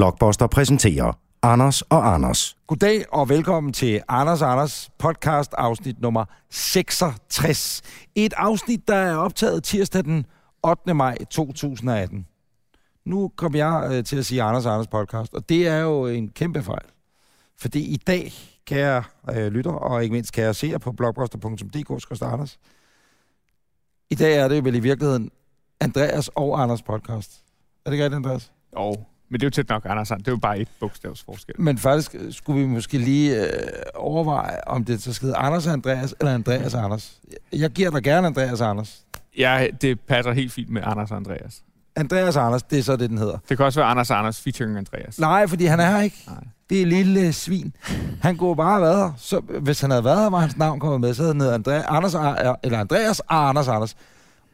Blockbuster præsenterer Anders og Anders. Goddag og velkommen til Anders og Anders podcast afsnit nummer 66. Et afsnit, der er optaget tirsdag den 8. maj 2018. Nu kommer jeg øh, til at sige Anders og Anders podcast, og det er jo en kæmpe fejl. Fordi i dag, kære øh, lytter, og ikke mindst kære seere på blogbuster.dk, Anders, i dag er det vel i virkeligheden Andreas og Anders podcast. Er det ikke rigtigt, Andreas? Jo, men det er jo tæt nok, Anders. Det er jo bare et bogstavs forskel. Men faktisk øh, skulle vi måske lige øh, overveje, om det så skal hedde Anders og Andreas, eller Andreas og Anders. Jeg giver dig gerne Andreas og Anders. Ja, det passer helt fint med Anders og Andreas. Andreas og Anders, det er så det, den hedder. Det kan også være Anders og Anders featuring Andreas. Nej, fordi han er her ikke. Nej. Det er lille svin. Han kunne bare have været her. Så, hvis han havde været her, var hans navn kommet med, så havde han Andreas, Anders, eller Andreas og Anders Anders.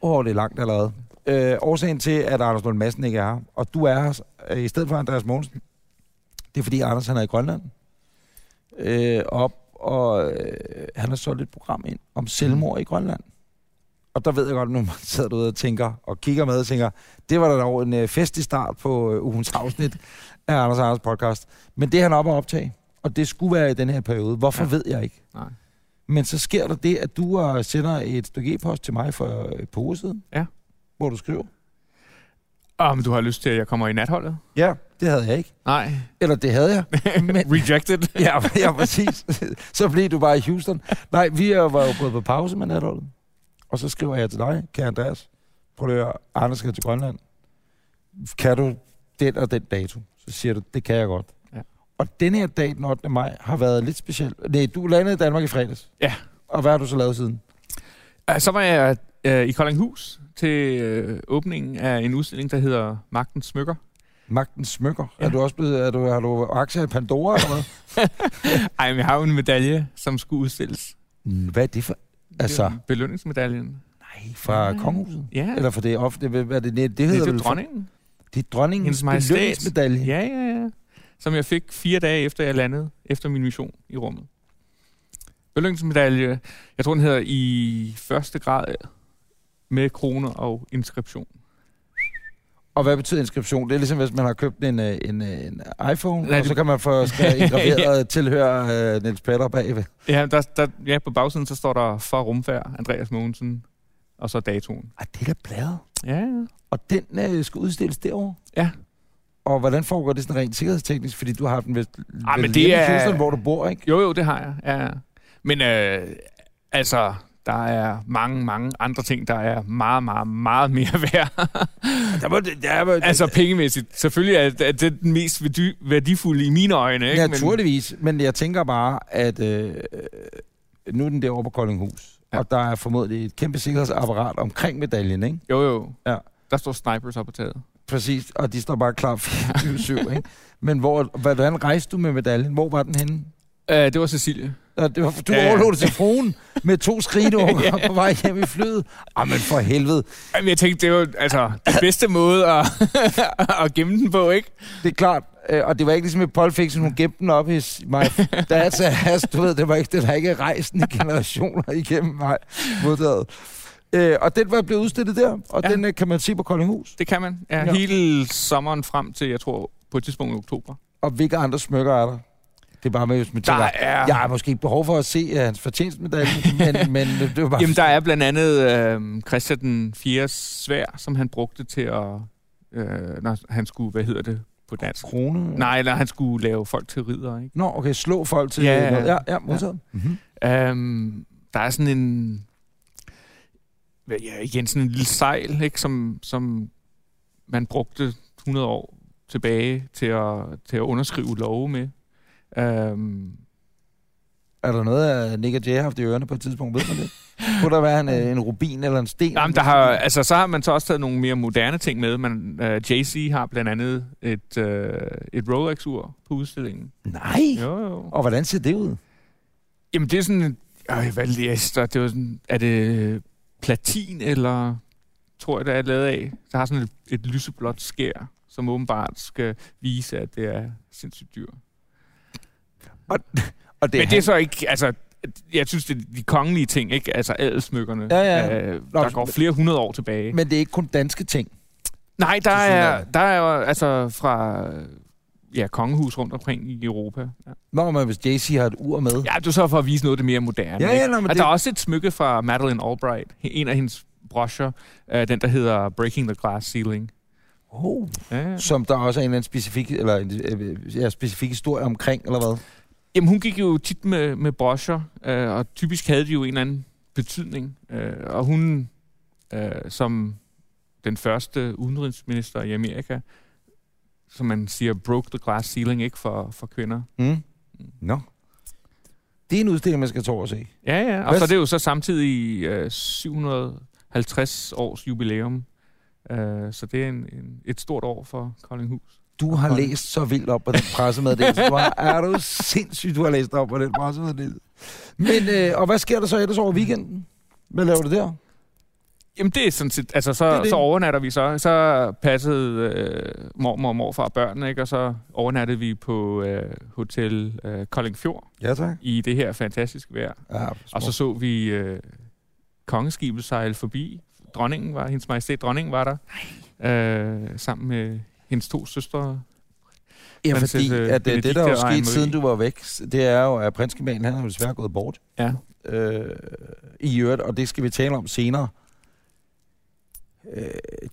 Åh, det er langt allerede. Øh, årsagen til, at Anders Lund Madsen ikke er her, og du er her øh, i stedet for Andreas Mogensen, det er fordi Anders han er i Grønland. Øh, op, og øh, han har solgt et program ind om selvmord i Grønland. Og der ved jeg godt, nu man sidder derude og tænker, og kigger med og tænker, det var da dog en øh, festlig start på øh, ugens afsnit af Anders og Anders podcast. Men det er han op at optage, og det skulle være i den her periode. Hvorfor ja. Ja. ved jeg ikke. Nej. Men så sker der det, at du uh, sender et stykke e-post til mig for et par uger siden. Ja. Hvor du skriver. Om du har lyst til, at jeg kommer i natholdet? Ja, det havde jeg ikke. Nej. Eller det havde jeg. Men, Rejected. ja, ja, præcis. så blev du bare i Houston. Nej, vi var jo gået på pause med natholdet. Og så skriver jeg til dig, kære Andreas. Prøv at høre, Anders skal til Grønland. Kan du den og den dato? Så siger du, det kan jeg godt. Ja. Og den her dag, den 8. maj, har været lidt speciel. Nej, du landede i Danmark i fredags. Ja. Og hvad har du så lavet siden? Så var jeg uh, i Koldinghus til uh, åbningen af en udstilling, der hedder Magtens Smykker. Magtens smykker. Ja. Er du også blevet, er du, har du aktier i Pandora eller hvad? Ej, men jeg har jo en medalje, som skulle udstilles. Mm, Hvad er det for? Det er Altså, Belønningsmedaljen. nej, fra Ja. kongehuset? Ja, Eller for det offentlige? Hvad er det? Det, det det hedder er vel jo for- dronningen. Det er dronningens belønningsmedalje. Ja, ja, ja. Som jeg fik fire dage efter, jeg landede, efter min mission i rummet. Belønningsmedalje, jeg tror, den hedder i første grad med kroner og inskription. Og hvad betyder inskription? Det er ligesom, hvis man har købt en, øh, en, øh, en iPhone, Nej, og så kan man få skrevet indgraveret tilhør uh, Niels Petter bagved. Ja, der, der, ja, på bagsiden så står der for rumfærd, Andreas Mogensen, og så datoen. Ah, det er da bladet. Ja, ja. Og den øh, skal udstilles derovre? Ja. Og hvordan foregår det sådan rent sikkerhedsteknisk? Fordi du har den vist Ah, men det er- Houston, hvor du bor, ikke? Jo, jo, det har jeg. Ja, ja. Men øh, altså, der er mange, mange andre ting, der er meget, meget, meget mere værd. Der må, der må, altså pengemæssigt. Selvfølgelig er, er det den mest værdi, værdifulde i mine øjne. Ikke? Naturligvis, men jeg tænker bare, at øh, nu er den derovre på Koldinghus, ja. Og der er formodentlig et kæmpe sikkerhedsapparat omkring medaljen, ikke? Jo, jo. Ja. Der står snipers op på taget. Præcis, og de står bare klar 24-7, ikke? Men hvor, hvordan rejste du med medaljen? Hvor var den henne? Uh, det var Cecilie. Og det var, du Ja, overlod det til fruen med to skridunger Ja. på vej hjem i flyet. Jamen for helvede. Jamen, jeg tænkte, det var altså den bedste måde at, at gemme den på, ikke? Det er klart, øh, og det var ikke ligesom et Pulp Fiction, hun gemte den op i mig. That's a has, du ved, det var ikke, det var ikke rejsen i generationer igennem mig modtaget. Øh, og den var blevet udstillet der, og ja. Den øh, kan man se på Koldinghus. Det kan man. Ja. ja. Hele sommeren frem til, jeg tror, på et tidspunkt i oktober. Og hvilke andre smykker er der? Det er bare med, hvis man Der er... jeg har måske behov for at se uh, hans fortjenstmedalje, men, men det var bare... Jamen, der er blandt andet øh, Christian den 4. svær, som han brugte til at... Øh, når han skulle, hvad hedder det på dansk? krone. Nej, eller han skulle lave folk til ridder, ikke? Nå, okay, slå folk til Ja, ja, noget. Ja, modtaget. Ja. Mm-hmm. Um, der er sådan en... Ja, igen sådan en lille sejl, ikke? Som, som man brugte 100 år tilbage til at, til at underskrive love med. Um, Er der noget af Nick og Jay har haft i ørerne på et tidspunkt? Ved man det? Kunne der være en, øh, en rubin eller en sten? Jamen, der har, altså, så har man så også taget nogle mere moderne ting med. Man, uh, Jay-Z har blandt andet et, uh, et Rolex-ur på udstillingen. Nej! Jo, jo. Og hvordan ser det ud? Jamen, det er sådan... Øh, hvad læste? Det var sådan, er det platin, eller tror jeg, det er lavet af? Der har sådan et, et lyseblåt skær, som åbenbart skal vise, at det er sindssygt dyr. Og det Men det er så ikke... Altså, jeg synes, det er de kongelige ting, ikke? Altså adelsmykkerne. Ja, ja. Øh, Nå, der går flere hundrede år tilbage. Men det er ikke kun danske ting. Nej, der er, der er jo altså fra ja, kongehus rundt omkring i Europa. Ja, Nå, men hvis Jay-Z har et ur med. ja er så for at vise noget det mere moderne. Ja, ja, nå, men og det- der er også et smykke fra Madeleine Albright, en af hendes broscher, øh, den der hedder Breaking the Glass Ceiling. Oh. Ja, ja. Som der også er en eller anden specifik, eller en, øh, ja, specifik historie omkring, eller hvad? Jamen, hun gik jo tit med, med broscher, øh, og typisk havde de jo en eller anden betydning. Øh, og hun, øh, som den første udenrigsminister i Amerika, som man siger, broke the glass ceiling, ikke for, for kvinder. Mm. Nå. Det er en udstilling, man skal tage over og se. Ja, ja. Og Hvad så er det jo så samtidig øh, 750 års jubilæum. Øh, så det er en, en, et stort år for Koldinghus. Du har Hold. læst så vildt op på den pressemeddelelse. Du har, er du sindssygt, du har læst op på den pressemeddelelse. Men, øh, og hvad sker der så ellers over weekenden? Hvad laver du der? Jamen det er sådan set, altså så, det det. så overnatter vi så. Så passede øh, mormor og morfar og børnene, ikke? og så overnattede vi på øh, Hotel øh, Koldingfjord Ja, tak. i det her fantastiske vejr. Ja, Og så så vi øh, kongeskibet sejle forbi. Dronningen var, hendes majestæt dronningen var der, øh, sammen med hendes to søstre. ja, fordi prinsesse at, øh, det, der er jo sket, siden du var væk, det er jo, at prinskemalen, han er jo desværre gået bort. Ja. øh, i øvrigt, og det skal vi tale om senere. Øh,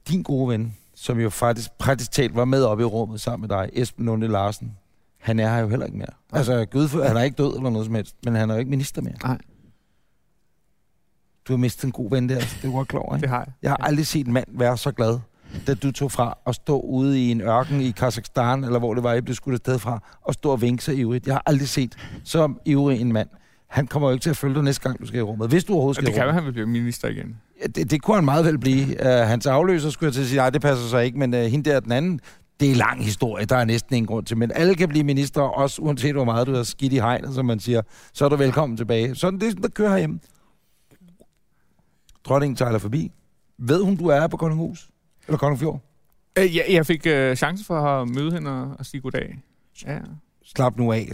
din gode ven, som jo faktisk praktisk talt var med oppe i rummet sammen med dig, Esben Lunde Larsen, han er her jo heller ikke mere. Nej. Altså, Gud, for, han er ikke død eller noget som helst, men han er jo ikke minister mere. Nej. Du har mistet en god ven der, det er godt klar ikke? Det har jeg. Jeg har aldrig set en mand være så glad, da du tog fra at stå ude i en ørken i Kazakhstan, eller hvor det var, I blev skudt afsted fra, og stå og vinke så ivrigt. Jeg har aldrig set så ivrig en mand. Han kommer jo ikke til at følge dig næste gang, du skal i rummet. Hvis du overhovedet skal det kan være, han vil blive minister igen. Ja, det, det kunne han meget vel blive. Uh, hans afløser skulle jeg til at sige, nej, det passer så ikke, men uh, hende der den anden, det er lang historie, der er næsten ingen grund til. Men alle kan blive minister, også uanset hvor meget du har skidt i hegnet, som man siger. Så er du velkommen tilbage. Sådan det, er der kører herhjemme. Dronningen sejler forbi. Ved hun, du er på Koldinghus? Eller Koldingfjord? Øh, ja, jeg fik øh, chancen for at møde hende og, og sige goddag. Ja. Slap nu af.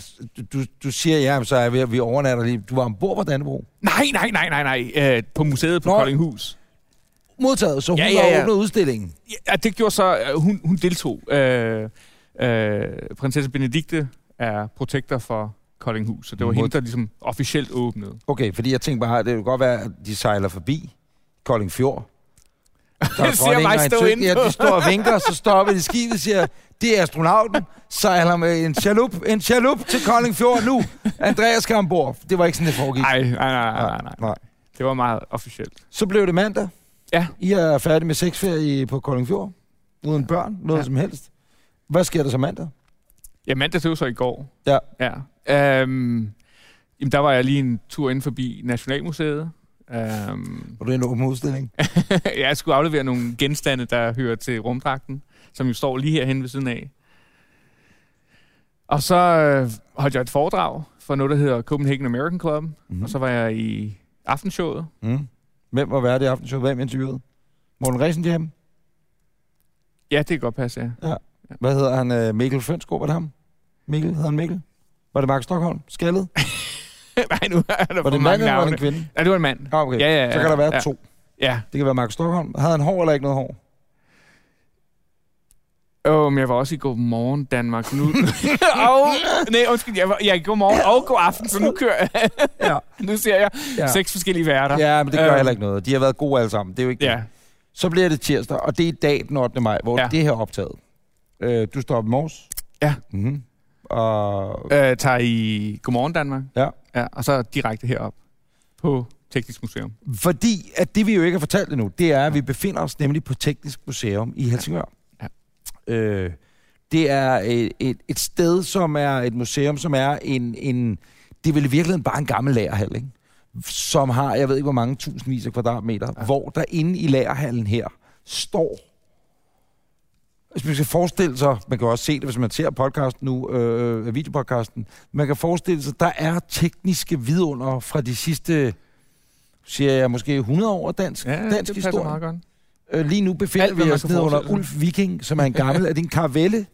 Du, du, siger, ja, så er vi, vi overnatter lige. Du var ombord på Dannebro. Nej, nej, nej, nej, nej. Øh, på museet på Nå. Koldinghus. Modtaget, så hun Ja, ja, ja, åbnet udstillingen. Ja, det gjorde så, øh, hun, hun deltog. Øh, øh, prinsesse Benedikte er protektor for Koldinghus, så det var Mod- hende, der ligesom officielt åbnede. Okay, fordi jeg tænkte bare, det kan godt være, at de sejler forbi Koldingfjord. Der Jeg ser mig stå inde. inde Ja, de står og vinker, så stopper de skibet og siger, det er astronauten, sejler med en chalup, en chalup til Koldingfjord nu. Andreas skal ombord. Det var ikke sådan, det foregik. Nej, nej, nej, nej, nej. nej. Det var meget officielt. Så blev det mandag. Ja. I er færdige med sexferie på Koldingfjord. Uden børn, noget ja. som helst. Hvad sker der så mandag? Ja, mandag det var så i går. Ja. ja. Øhm, jamen, der var jeg lige en tur ind forbi Nationalmuseet. Øhm, Var du en åben udstilling? jeg skulle aflevere nogle genstande, der hører til rumdragten, som jo står lige herhen ved siden af. Og så øh, holdt jeg et foredrag for noget, der hedder Copenhagen American Club. Mm. Mm. Og så var jeg i aftenshowet. Mm. Hvem var værd i aftenshow? Hvem interviewede? Morten Risenhjem? Ja, det kan godt passe, ja. Hvad hedder han? Øh, Mikkel Fønsgaard, var det ham? Mikkel, hedder han Mikkel? Var det Mark Stockholm? Skaldet? Nej, nu er der Var for det en mange mand, eller var det navne. en kvinde? Ja, det var en mand. Ah, okay. Ja, ja, ja, Så kan der være ja. to. Ja. Det kan være Mark Stockholm. Havde han hår eller ikke noget hår? Åh, oh, men jeg var også i Godmorgen Danmark. Nu... oh, nej, undskyld. Jeg var, jeg i Godmorgen og God Aften, så nu kører jeg. Ja. nu ser jeg Ja. seks forskellige værter. Ja, men det gør Øhm. heller ikke noget. De har været gode alle sammen. Det er jo ikke ja. det. Så bliver det tirsdag, og det er i dag den 8. maj, hvor ja. det her er optaget. Øh, du står op i morges. Ja. Mm-hmm. Og Øh, tager i Godmorgen Danmark. Ja. Ja. Og så direkte herop på Teknisk Museum. fordi at det vi jo ikke har fortalt endnu, det er, at vi befinder os nemlig på Teknisk Museum i Helsingør. Ja. Øh, det er et, et, et sted, som er et museum, som er en, en det er vel i virkeligheden bare en gammel lagerhal, ikke? som har, jeg ved ikke hvor mange tusindvis af kvadratmeter, Ja. ja. hvor der inde i lagerhallen her står hvis man skal forestille sig, man kan også se det, hvis man ser podcasten nu, øh, videopodcasten, man kan forestille sig, der er tekniske vidunder fra de sidste, siger jeg, måske 100 år af dansk, Ja, dansk det historie. meget godt. Øh, lige nu befinder Alt, vi os ned under. Ulf Viking, som er en gammel, er det en karavelle?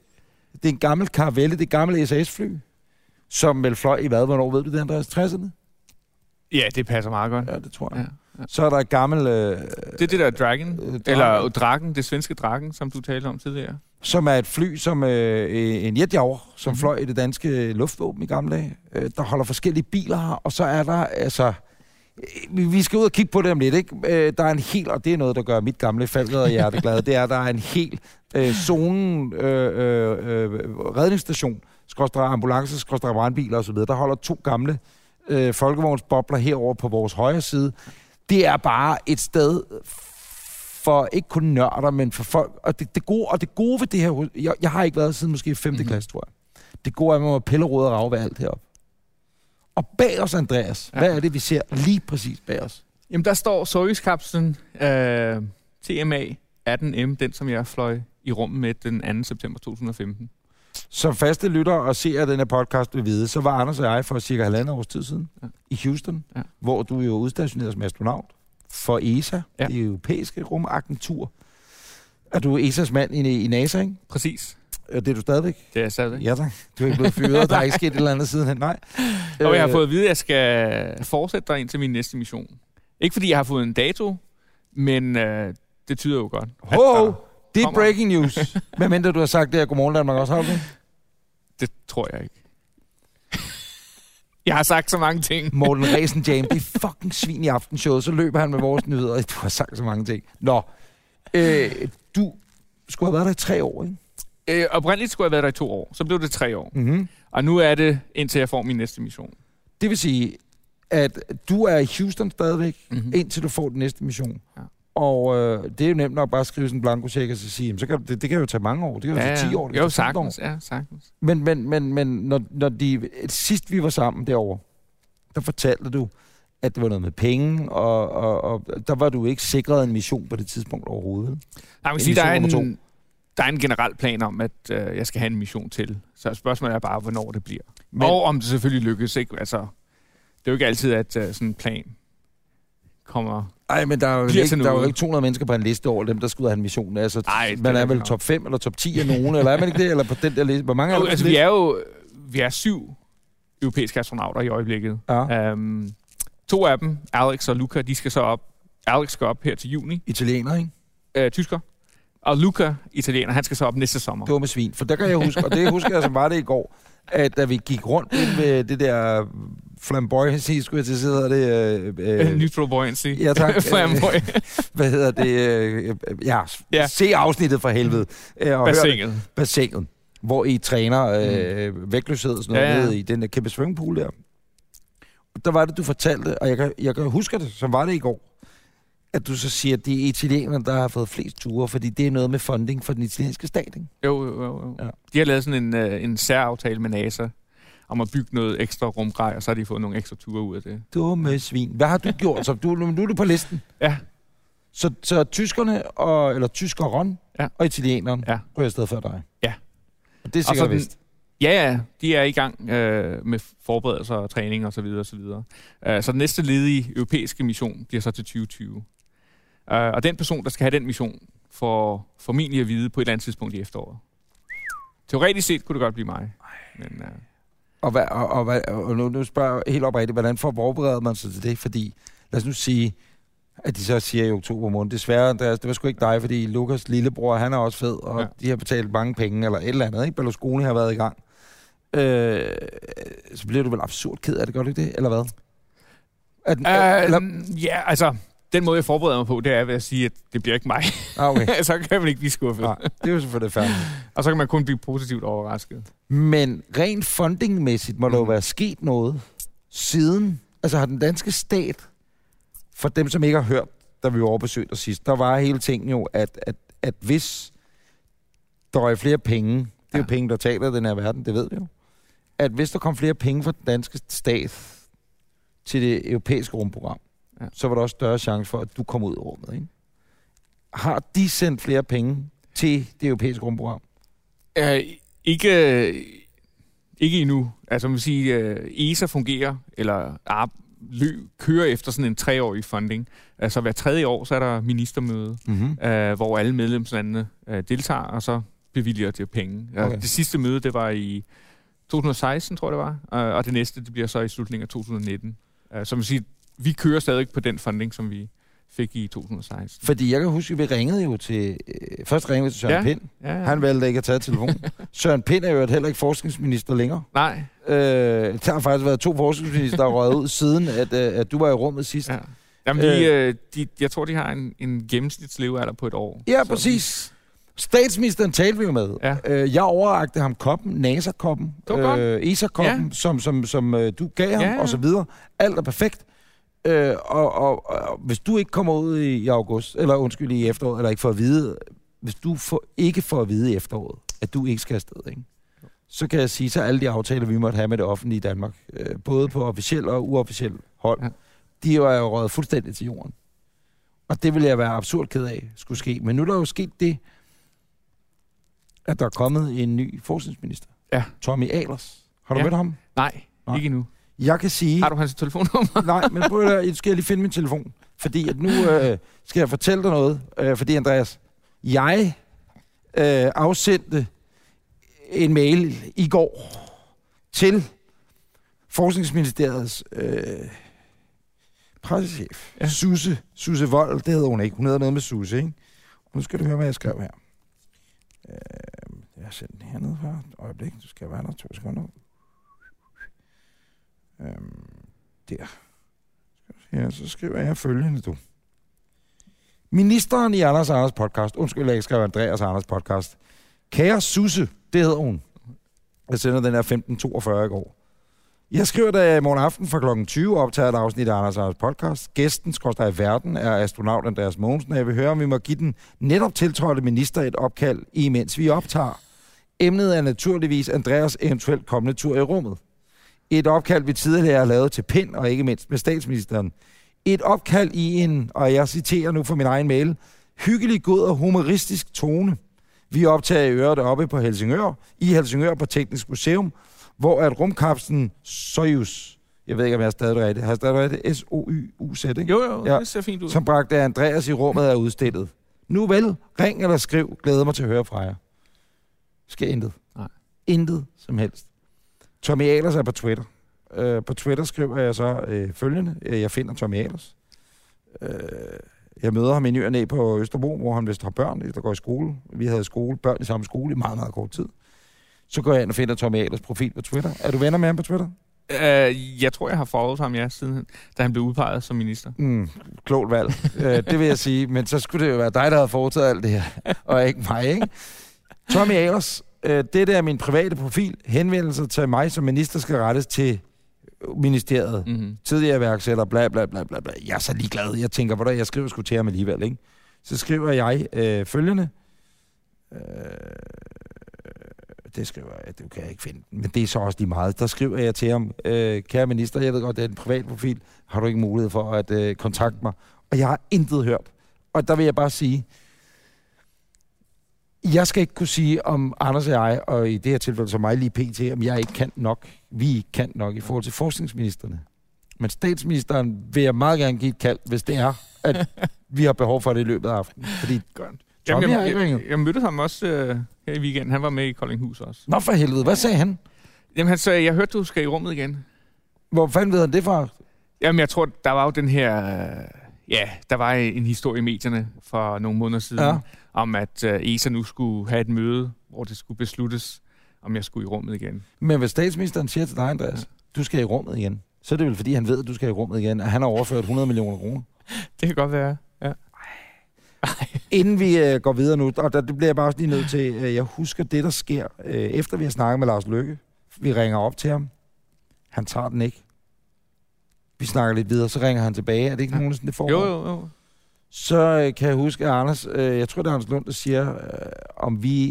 Det er en gammel karavelle, det er et gammelt SAS-fly, som vel fløj i hvad, hvornår ved du det, Andreas? 60'erne? Ja, det passer meget godt. Ja, det tror jeg. Ja. Så er der et gammelt, øh, Det er det der Dragon, Øh, eller Draken, det svenske Draken, som du talte om tidligere. som er et fly, som øh, en jetjager, som Mhm. mm-hmm. fløj i det danske luftvåben i gamle dage. Øh, der holder forskellige biler her, og så er der, altså... øh, Vi skal ud og kigge på det om lidt, ikke? Øh, der er en helt, og det er noget, der gør mit gamle faldet hjerte glad, det er, at der er en helt øh, zonen, øh, øh, øh, redningsstation, skråstrej ambulance, skråstrej brandbiler osv., der holder to gamle øh, folkevognsbobler herover på vores højre side. Det er bare et sted for ikke kun nørder, men for folk. Og det, det, gode, og det gode ved det her, jeg, jeg har ikke været siden måske 5. Mhm. Mm-hmm. klasse, tror jeg. Det gode er, at man må pille råd og rave ved alt heroppe. Og bag os, Andreas, Ja. hvad er det, vi ser lige præcis bag os? Jamen, der står Soyuz-kapslen øh, TMA 18M, den som jeg fløj i rummet med den 2. september 2015. Som faste lytter og ser af denne podcast vil vide, så var Anders og jeg for cirka halvandet års tid siden Ja. i Houston, Ja. hvor du jo udstationeret som astronaut for ESA, Ja. det europæiske rumagentur. Er du ESA's mand i, i NASA, ikke? Præcis. Øh, Det er du stadigvæk? Det er stadig. Ja, tak. Du er ikke blevet fyret, der er ikke sket et eller andet sidenhen, nej. Og jeg har Øh, fået at vide, at jeg skal fortsætte dig ind til min næste mission. Ikke fordi jeg har fået en dato, men øh, det tyder jo godt. Ho, det er breaking news. Hvad mindre du har sagt det her, godmorgen Danmark også, har det? Det tror jeg ikke. Jeg har sagt så mange ting. Morten Resen James, det er fucking svin i aftenshowet, så løber han med vores nyheder. Du har sagt så mange ting. Nå, øh, du skulle have været der i tre år, ikke? Øh, oprindeligt skulle jeg have været der i to år. Så blev det tre år. Mm-hmm. Og nu er det, indtil jeg får min næste mission. Det vil sige, at du er i Houston stadigvæk, Mm-hmm. indtil du får den næste mission. Ja. Og øh, det er jo nemt nok bare at skrive sådan en blanko check og så sige, jamen, så kan, det, det kan jo tage mange år. Det kan jo tage 10 år. Det Jo, 15 år. sagtens. Ja, sagtens. Men, men, men, men når, når de, sidst vi var sammen derovre, der fortalte du, at det var noget med penge, og, og, og der var du ikke sikret en mission på det tidspunkt overhovedet. Nej, kan sige, der er, en, der er en generel plan om, at øh, jeg skal have en mission til. Så spørgsmålet er bare, hvornår det bliver. Men, Men- og om det selvfølgelig lykkes. Ikke? Altså, det er jo ikke altid, at øh, sådan en plan kommer... Nej, men der er, jo ikke, der er jo ikke 200 mennesker på en liste over dem, der og have en mission. Altså, Ej, det man er er vel top 5 eller top 10 af nogen, eller er man ikke det? Eller på den der liste? Hvor mange er der altså, vi er jo vi er syv europæiske astronauter i øjeblikket. Ja. Um, to af dem, Alex og Luca, de skal så op. Alex skal op her til juni. Italiener, ikke? Øh, tysker. Og Luca, italiener, han skal så op næste sommer. Dumme svin. For der kan jeg huske, og det husker jeg, som var det i går, at da vi gik rundt ind ved det der flamboyancy, skulle jeg til at sige, hedder det... Øh, Øh, øh, buoyancy. Ja, tak. Flamboyant. hvad hedder det? Øh, ja, Ja. se afsnittet for helvede. Øh, og hør. Bassinet. bassinet, hvor I træner øh, vægtløshed og sådan noget Ja, ja, i den der kæmpe swimmingpool der. Der var det, du fortalte, og jeg kan, jeg kan huske det, som var det i går, at du så siger, at det er italienerne, der har fået flest ture, fordi det er noget med funding for den italienske stat, ikke? Jo, jo, jo. jo. Ja. De har lavet sådan en, øh, en særaftale med NASA om at bygge noget ekstra rumgrej, og så har de fået nogle ekstra ture ud af det. Dumme svin. Hvad har du gjort? Så du, nu er du på listen. Ja. Så, så tyskerne, og, eller tyskeren Ja. og italieneren, Ja. jeg afsted før dig. Ja. Og det er sikkert vist. Ja, ja, de er i gang øh, med forberedelser og træning og så videre og så videre. Uh, så den næste ledige europæiske mission bliver så til 2020. Uh, og den person, der skal have den mission, får formentlig at vide på et eller andet tidspunkt i efteråret. Teoretisk set kunne det godt blive mig. Men, uh, Og, hvad, og, og, hvad, og nu, nu spørger jeg helt oprigtigt, hvordan forbereder man sig til det? Fordi, lad os nu sige, at de så siger i oktober måned, desværre, Andreas, det var sgu ikke dig, fordi Lukas lillebror, han er også fed, og Ja. de har betalt mange penge, eller et eller andet, ikke? Berlusconi har været i gang. Øh, så bliver du vel absurd ked af det, gør du ikke det? Eller hvad? At, uh, eller, ja, altså, den måde, jeg forbereder mig på, det er ved at sige, at det bliver ikke mig. ah, okay. så kan man ikke blive skuffet. Nej, det er jo selvfølgelig færdigt. Og så kan man kun blive positivt overrasket. Men rent fundingmæssigt må der jo Mhm. være sket noget siden. Altså har den danske stat, for dem som ikke har hørt, da vi var over besøgt og sidst, der var hele tingen jo, at, at, at hvis der røg flere penge, det er jo Ja. penge, der taler den her verden, det ved vi jo, at hvis der kom flere penge fra den danske stat til det europæiske rumprogram, Ja. så var der også større chance for, at du kom ud i rummet. Ikke? Har de sendt flere penge til det europæiske rumprogram? Uh, ikke, ikke endnu. Altså, man vil sige, uh, ESA fungerer, eller ar- løb, kører efter sådan en treårig funding. Altså, hver tredje år, så er der ministermøde, Mm-hmm. uh, hvor alle medlemslandene uh, deltager, og så bevilger det penge. Okay. Okay. Det sidste møde, det var i 2016, tror jeg det var, uh, og det næste, det bliver så i slutningen af 2019. Uh, så man siger, vi kører stadig på den funding, som vi fik i 2016. Fordi jeg kan huske, at vi ringede jo til... Øh, først ringede vi til Søren Ja. Pind. Ja, ja. Han valgte ikke at tage telefonen. Søren Pind er jo heller ikke forskningsminister længere. Nej. Øh, der har faktisk været to forskningsminister, der er røget ud siden, at, øh, at du var i rummet sidst. Ja. Jamen, de, øh, de, jeg tror, de har en, en gennemsnitslevealder på et år. Ja, Så- præcis. Statsministeren talte vi jo med. Ja. Øh, jeg overrakte ham koppen, NASA-koppen, øh, ESA-koppen, Ja. som, som, som øh, du gav ham, Ja, ja. og så videre. Alt er perfekt. Øh, og, og, og hvis du ikke kommer ud i, i august, eller undskyld, i efteråret, eller ikke får at vide, hvis du får, ikke får at vide i efteråret, at du ikke skal afsted, ikke? så kan jeg sige, så alle de aftaler, vi måtte have med det offentlige i Danmark, øh, både på officiel og uofficiel hold, Ja. de er jo røget fuldstændig til jorden. Og det ville jeg være absurd ked af, skulle ske. Men nu er der jo sket det, at der er kommet en ny forskningsminister. Ja. Tommy Ahlers. Har du Ja. mødt ham? Nej, Nej. ikke endnu. Jeg kan sige... Har du hans telefonnummer? Nej, men prøv at høre, skal jeg lige finde min telefon. Fordi at nu øh, skal jeg fortælle dig noget. Øh, fordi Andreas, jeg øh, afsendte en mail i går til Forskningsministeriets øh, pressechef, Ja. Susse, Susse Vold, det hedder hun ikke. Hun hedder noget med Susse, ikke? Nu skal du høre, hvad jeg skrev her. Øh, jeg har sendt den hernede for et øjeblik. Du skal være der to sekunder. Øhm, der. Ja, så skriver jeg følgende, du. Ministeren i Anders Anders podcast, undskyld, jeg ikke skrev Andreas Anders podcast. Kære Susse, det hedder hun. Jeg sender den her 15.42 i går. Jeg skriver, da jeg i morgen aften fra kl. 20 optager et afsnit af Anders Anders podcast. Gæsten, skorstræk i verden, er astronaut Andreas Mogensen, og jeg vil høre, om vi må give den netop tiltrådte minister et opkald, imens vi optager. Emnet er naturligvis Andreas eventuelt kommende tur i rummet. Et opkald, vi tidligere har lavet til Pind, og ikke mindst med statsministeren. Et opkald i en, og jeg citerer nu fra min egen mail, hyggelig, god og humoristisk tone. Vi optager i øret oppe på Helsingør, i Helsingør på Teknisk Museum, hvor at rumkapslen Soyuz, jeg ved ikke, om jeg har stadig rigtigt, har stadig rigtigt? S-O-Y-U-Z, ikke? Jo, jo, Ja. det ser fint ud. som bragte Andreas i rummet er udstillet. Nu vel, ring eller skriv, glæder mig til at høre fra jer. Skal intet. Nej. Intet som helst. Tommy Ahlers er på Twitter. Øh, på Twitter skriver jeg så øh, følgende. Øh, Jeg finder Tommy Ahlers. Øh, jeg møder ham i ny og på Østerbro, hvor han vist har børn, der går i skole. Vi havde skole, børn i samme skole i meget, meget kort tid. Så går jeg ind og finder Tommy Ahlers profil på Twitter. Er du venner med ham på Twitter? Uh, jeg tror, jeg har followet ham, ja, siden da han blev udpeget som minister. Mm, klogt valg. øh, det vil jeg sige. Men så skulle det jo være dig, der havde foretaget alt det her, og ikke mig, ikke? Tommy Ahlers, øh, det der er min private profil. Henvendelser til mig som minister skal rettes til ministeriet. Mm. Mm-hmm. Tidligere iværksætter, bla bla bla bla bla. Jeg er så ligeglad. Jeg tænker, hvordan jeg skriver sgu til ham alligevel, ikke? Så skriver jeg øh, følgende. Øh, det skriver jeg, det kan jeg ikke finde. Men det er så også lige meget. Der skriver jeg til ham, øh, kære minister, jeg ved godt, det er en privat profil. Har du ikke mulighed for at øh, kontakte mig? Og jeg har intet hørt. Og der vil jeg bare sige, jeg skal ikke kunne sige, om Anders og jeg, og i det her tilfælde som mig lige pt., om jeg ikke kan nok, vi ikke kan nok i forhold til forskningsministerne. Men statsministeren vil jeg meget gerne give et kald, hvis det er, at vi har behov for det i løbet af aftenen. Fordi Godt. Jamen, jeg, ringet. jeg, jeg mødte ham også øh, her i weekenden. Han var med i Koldinghus også. Nå for helvede, hvad sagde han? Jamen, han sagde, jeg hørte, du skal i rummet igen. Hvor fanden ved han det fra? Jamen, jeg tror, der var jo den her... Øh, ja, der var en historie i medierne for nogle måneder siden, Ja. ja. om at øh, ESA nu skulle have et møde, hvor det skulle besluttes, om jeg skulle i rummet igen. Men hvis statsministeren siger til dig, Andreas, du skal i rummet igen, så er det vel fordi, han ved, at du skal i rummet igen, og han har overført 100 millioner kroner. Det kan godt være, ja. Inden vi øh, går videre nu, og der, det bliver jeg bare også lige nødt til, øh, jeg husker det, der sker, øh, efter vi har snakket med Lars Lykke. Vi ringer op til ham. Han tager den ikke. Vi snakker lidt videre, så ringer han tilbage. Er det ikke Ja. nogen, sådan det foregår? Jo, jo, jo. Så øh, kan jeg huske, at Anders, øh, jeg tror, det er Anders Lund, der siger, øh, om vi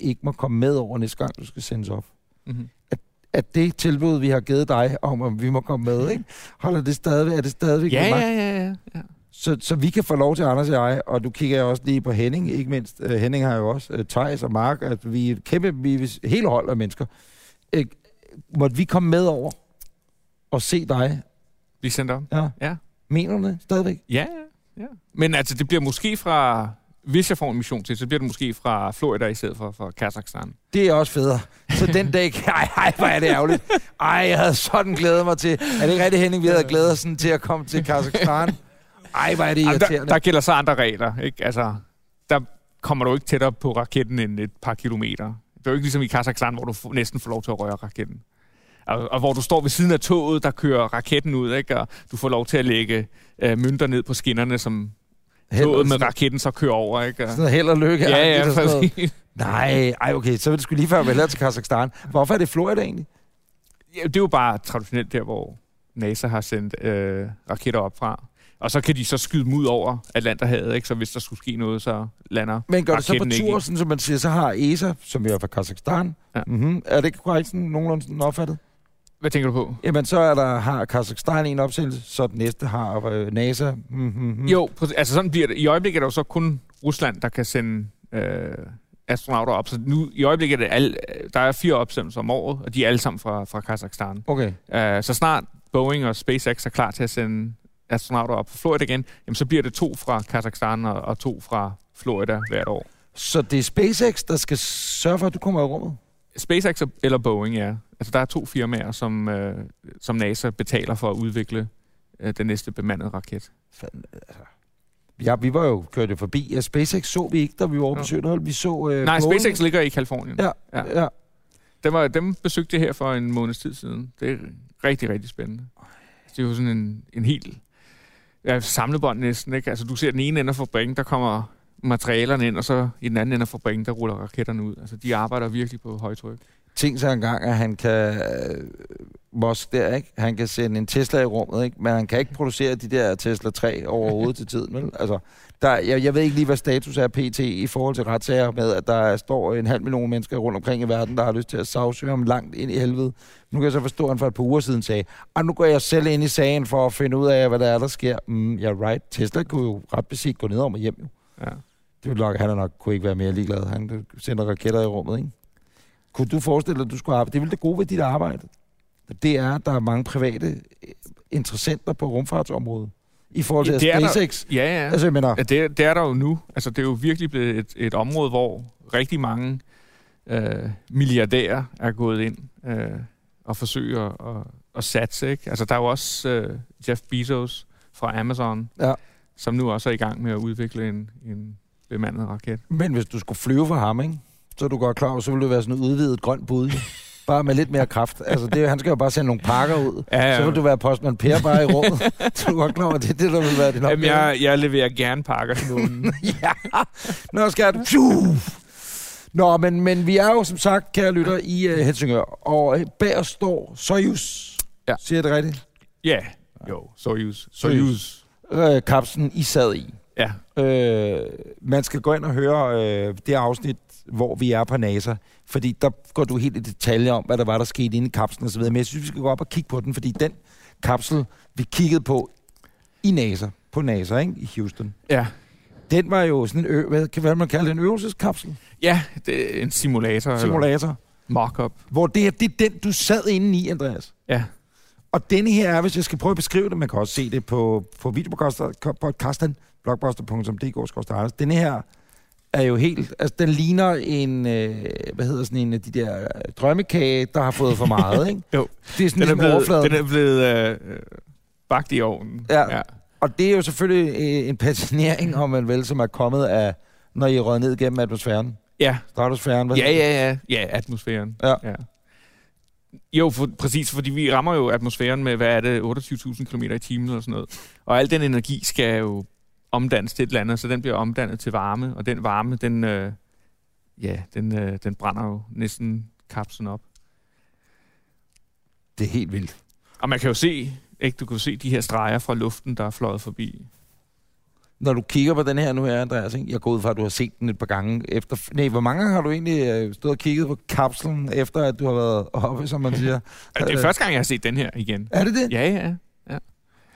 ikke må komme med over næste gang, du skal sendes op. Mm-hmm. At det tilbud, vi har givet dig, om om vi må komme med, ikke? holder det stadigvæk, er det stadigvæk Ja, ja, ja, ja, ja. Så, så vi kan få lov til, Anders og jeg, og du kigger også lige på Henning, ikke mindst. Uh, Henning har jo også uh, Thijs og Mark, at vi er et kæmpe, vi er hele hold af mennesker. Uh, måtte vi komme med over og se dig? Vi sendte op. Ja. Ja. Mener du det stadigvæk? Ja, ja, ja. Men altså, det bliver måske fra hvis jeg får en mission til, så bliver det måske fra Florida i stedet for fra Kazakhstan. Det er også federe. Så den dag... Ej, ej, hvor er det ærgerligt. Ej, jeg havde sådan glædet mig til... Er det ikke rigtigt, Henning? Vi havde glædet os sådan til at komme til Kazakhstan. Ej, hvor er det Jamen, der, irriterende. der gælder så andre regler, ikke? Altså, der kommer du ikke tættere på raketten end et par kilometer. Det er jo ikke ligesom i Kazakhstan, hvor du næsten får lov til at røre raketten. Og, og hvor du står ved siden af toget, der kører raketten ud, ikke? og du får lov til at lægge øh, mønter ned på skinnerne, som Held- toget med raketten så kører over. Ikke? Og, Sådan held og lykke. ja, ja, præcis. Nej, ej, okay, så vil det skulle lige før vælge til Kazakhstan. Hvorfor er det Florida egentlig? Ja, det er jo bare traditionelt der, hvor NASA har sendt øh, raketter op fra. Og så kan de så skyde dem ud over Atlanterhavet, ikke? så hvis der skulle ske noget, så lander Men gør det så på tur, sådan, som man siger, så har ESA, som jo er fra Kazakhstan. Ja. Mm-hmm. Er det ikke korrekt sådan nogenlunde sådan opfattet? Hvad tænker du på? Jamen, så er der, har Kazakhstan en opsendelse, så den næste har øh, NASA. Mm-hmm. Jo, altså sådan bliver det. I øjeblikket er det jo så kun Rusland, der kan sende øh, astronauter op. Så nu, i øjeblikket er det alle, der er fire opsendelser om året, og de er alle sammen fra, fra Kazakhstan. Okay. Uh, så snart Boeing og SpaceX er klar til at sende astronauter op på Florida igen, jamen så bliver det to fra Kazakhstan og, og to fra Florida hvert år. Så det er SpaceX, der skal sørge for, at du kommer i rummet? SpaceX eller Boeing, ja. Altså der er to firmaer, som, øh, som NASA betaler for at udvikle øh, den næste bemandede raket. Fanden, altså. Ja, vi var jo kørt forbi. Ja, SpaceX så vi ikke, da vi var over på. Sønderhold. Vi så... Øh, Nej, Boeing. SpaceX ligger i Kalifornien. Ja, Ja. ja. ja. Dem, var, dem besøgte jeg her for en måneds tid siden. Det er rigtig, rigtig spændende. Det er jo sådan en, en helt ja, samlebånd næsten. Ikke? Altså, du ser den ene ende af fabrikken, der kommer materialerne ind, og så i den anden ende af fabrikken, der ruller raketterne ud. Altså, de arbejder virkelig på højtryk. Tænk sig engang, at han kan... Øh, Musk der, ikke? Han kan sende en Tesla i rummet, ikke? Men han kan ikke producere de der Tesla 3 overhovedet til tiden, vel? Altså, der, jeg, jeg ved ikke lige, hvad status er pt. i forhold til retssager med, at der står en halv million mennesker rundt omkring i verden, der har lyst til at sagsøge ham langt ind i helvede. Nu kan jeg så forstå, at han for et par uger siden sagde, at nu går jeg selv ind i sagen for at finde ud af, hvad der er, der sker. Mm, ja, right. Tesla kunne jo ret beset gå ned om og hjem, jo. Ja. Det ville nok, han er nok kunne ikke være mere ligeglad. Han sender raketter i rummet, ikke? Kunne du forestille dig, at du skulle arbejde? Det er vel det gode ved dit arbejde. Det er, at der er mange private øh, interessenter på rumfartsområdet. I forhold til Ja, er der- SpaceX. Ja, ja. Altså, jeg mener, Ja, det, det er der jo nu. Altså, det er jo virkelig blevet et, et område, hvor rigtig mange øh, milliardærer er gået ind øh, og forsøger at, at satse. Ikke? Altså, der er jo også øh, Jeff Bezos fra Amazon, Ja. som nu også er i gang med at udvikle en, en bemandet raket. men hvis du skulle flyve for ham, ikke? Så er du godt klar over, så ville det være sådan et udvidet grønt bud. Bare med lidt mere kraft. Altså, det, han skal jo bare sende nogle pakker ud. Ja, Så vil du være postmand Per bare i rummet. så du godt klar over, det er det, der vil være din Jamen, opgave. jeg, jeg leverer gerne pakker til månen. ja, nå du... Phew. Nå, men, men vi er jo som sagt, kære lytter, i uh, Helsingør, og bag os står Soyuz. Ja. Siger jeg det rigtigt? ja, jo, Soyuz. Soyuz. Soyuz. Øh, kapslen, I sad i. Ja, Øh, man skal gå ind og høre øh, det afsnit, hvor vi er på NASA, fordi der går du helt i detaljer om, hvad der var, der skete inde i kapslen osv. Men jeg synes, vi skal gå op og kigge på den, fordi den kapsel, vi kiggede på i NASA, på NASA, ikke? i Houston, ja. den var jo sådan en, ø- hvad, kan hvad man kalde en øvelseskapsel? Ja, det er en simulator. eller Simulator. Mock-up. Hvor det, er, det er den, du sad inde i, Andreas. Ja. Og denne her er, hvis jeg skal prøve at beskrive det, man kan også se det på, på videopodcasten, blogbuster.dk, denne her er jo helt, altså den ligner en, øh, hvad hedder sådan en af de der øh, drømmekage, der har fået for meget, ikke? Jo. Det er sådan Den er ligesom blevet, overfladen. den er blevet øh, bagt i ovnen. Ja. Og det er jo selvfølgelig øh, en patinering, om man vil, som er kommet af, når I røget ned gennem atmosfæren. Ja, Stratosfæren, hvad ja, ja, ja. Ja, atmosfæren. Ja. ja. Jo, for, præcis, fordi vi rammer jo atmosfæren med, hvad er det, 28.000 km i timen eller sådan noget. Og al den energi skal jo omdannes til et eller andet, så den bliver omdannet til varme, og den varme, den, øh, ja, den, øh, den brænder jo næsten kapslen op. Det er helt vildt. Og man kan jo se, ikke, du kan se de her streger fra luften, der er fløjet forbi. Når du kigger på den her nu her, Andreas, ikke? jeg går ud fra, at du har set den et par gange efter... Nej, hvor mange gange har du egentlig øh, stået og kigget på kapslen, efter at du har været oppe, som man siger? Altså, det er første gang, jeg har set den her igen. Er det det? Ja, ja.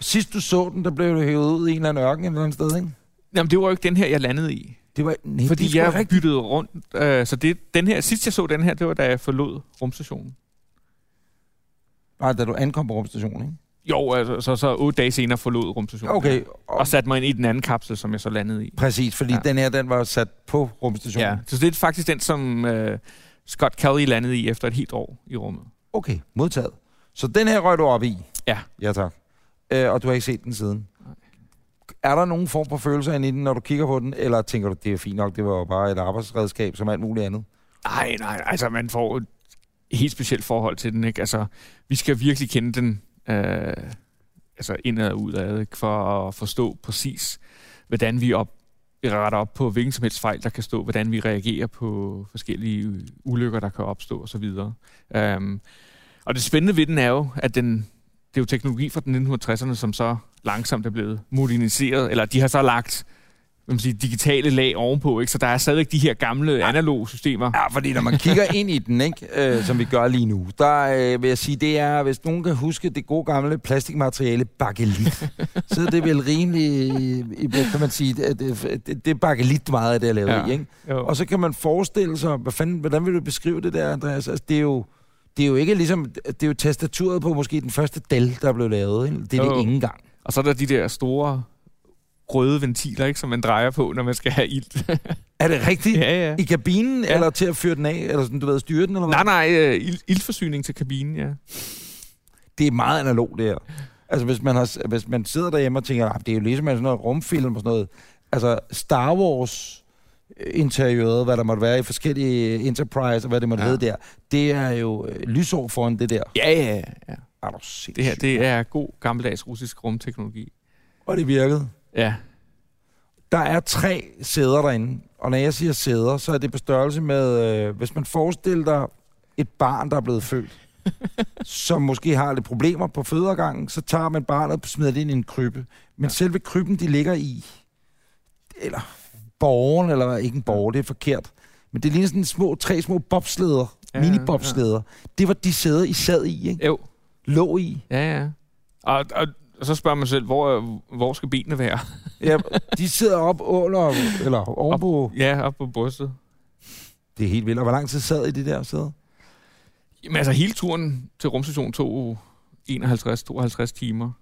Sidst du så den, der blev du hævet ud i en eller anden ørken et eller andet sted, ikke? Jamen, det var jo ikke den her, jeg landede i. Det var, nej, Fordi det jeg rigtigt. byttede rundt. Øh, så det, den her, sidst jeg så den her, det var da jeg forlod rumstationen. Nej, da du ankom på rumstationen, ikke? Jo, altså, så, så otte dage senere forlod rumstationen. Okay, Og, og satte mig ind i den anden kapsel, som jeg så landede i. præcis, fordi Ja. den her, den var sat på rumstationen. Ja, så det er faktisk den, som øh, Scott Kelly landede i efter et helt år i rummet. Okay, modtaget. Så den her røg du op i? Ja. Ja, tak. Øh, og du har ikke set den siden? Nej. Er der nogen form for følelser inde i den, når du kigger på den? Eller tænker du, det er fint nok, det var jo bare et arbejdsredskab som alt muligt andet? Nej, nej, altså man får et helt specielt forhold til den, ikke? Altså, vi skal virkelig kende den øh, altså indad og udad, ikke? For at forstå præcis, hvordan vi op, retter op på hvilken som helst fejl, der kan stå, hvordan vi reagerer på forskellige ulykker, der kan opstå osv. Um, og det spændende ved den er jo, at den, det er jo teknologi fra den 1960'erne, som så langsomt er blevet moderniseret, eller de har så lagt man siger, digitale lag ovenpå, ikke? så der er stadigvæk de her gamle analoge systemer. Ja, fordi når man kigger ind i den, ikke, øh, som vi gør lige nu, der øh, vil jeg sige, det er, hvis nogen kan huske det gode gamle plastikmateriale, bakelit, så er det vel rimelig, kan man sige, det, det, det, det er bakelit meget af det, jeg lavet Ja. i, ikke? Jo. Og så kan man forestille sig, hvad fanden, hvordan vil du beskrive det der, Andreas? Altså, det er jo, det er jo ikke ligesom, det er jo tastaturet på måske den første Dell, der blev lavet, ikke? Det er Jo. det ikke engang. Og så er der de der store røde ventiler, ikke, som man drejer på, når man skal have ild. Er det rigtigt? ja, ja. I kabinen, ja. Eller til at fyre den af, eller sådan, du ved, styre den, eller hvad? Nej, nej, øh, ild, ildforsyning til kabinen, ja. det er meget analogt, det her. Altså, hvis man, har, hvis man sidder derhjemme og tænker, "Ah, det er jo ligesom sådan noget rumfilm og sådan noget. Altså, Star Wars interiøret, hvad der måtte være i forskellige Enterprise, og hvad det måtte ja. Hedde der, det er jo øh, lysår foran det der. Ja, ja, ja. Er du? Det her, det er god gammeldags russisk rumteknologi. Og det virkede. Ja. Der er tre sæder derinde, og når jeg siger sæder, så er det på størrelse med, øh, hvis man forestiller dig et barn, der er blevet født, som måske har lidt problemer på fødegangen, så tager man barnet og smider det ind i en krybbe. Men ja. selve krybben, de ligger i, eller borgen, eller ikke en borg, det er forkert. Men det ligner sådan små, tre små bobslæder, ja, mini-bobslæder. Ja. Det var de sæder, I sad i, ikke? Jo. Lå i. Ja, ja. Og, og, og så spørger man selv, hvor, hvor skal benene være? Ja, de sidder op under, eller ovenpå. Ja, op på brystet. Det er helt vildt. Og hvor lang tid sad I det der sæde? Jamen altså, hele turen til rumstationen tog 51-52 timer.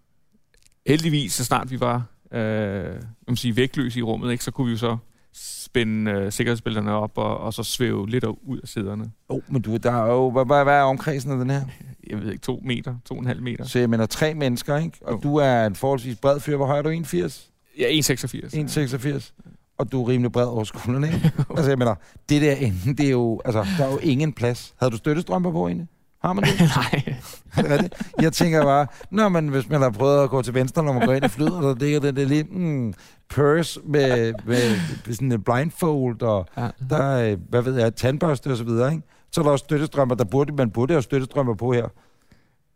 Heldigvis, så snart vi var øh, må sige, vægtløse i rummet, ikke, så kunne vi jo så spænde øh, sikkerhedsbælterne op og, og så svæve lidt ud af sæderne. Oh, men du, der er jo, hvad, hvad, hvad er omkredsen af den her? Jeg ved ikke, to meter, to og en halv meter. Så jeg mener tre mennesker, ikke? Og Jo. du er en forholdsvis bred fyr. Hvor høj er du? 1,80? Ja, 1,86. 1,86? Og du er rimelig bred over skuldrene, ikke? altså, jeg mener, det der ende, det er jo, altså, der er jo ingen plads. Havde du støttestrømper på egentlig? Har man det? Nej. Er det? Jeg tænker bare, nå, men hvis man har prøvet at gå til venstre, når man går ind i flyet, og der ligger den der lille mm, purse med, med, med sådan en blindfold, og Ja. der hvad ved jeg, tandbørste og så videre, ikke? Så er der også støttestrømper, der burde, man burde have støttestrømper på her.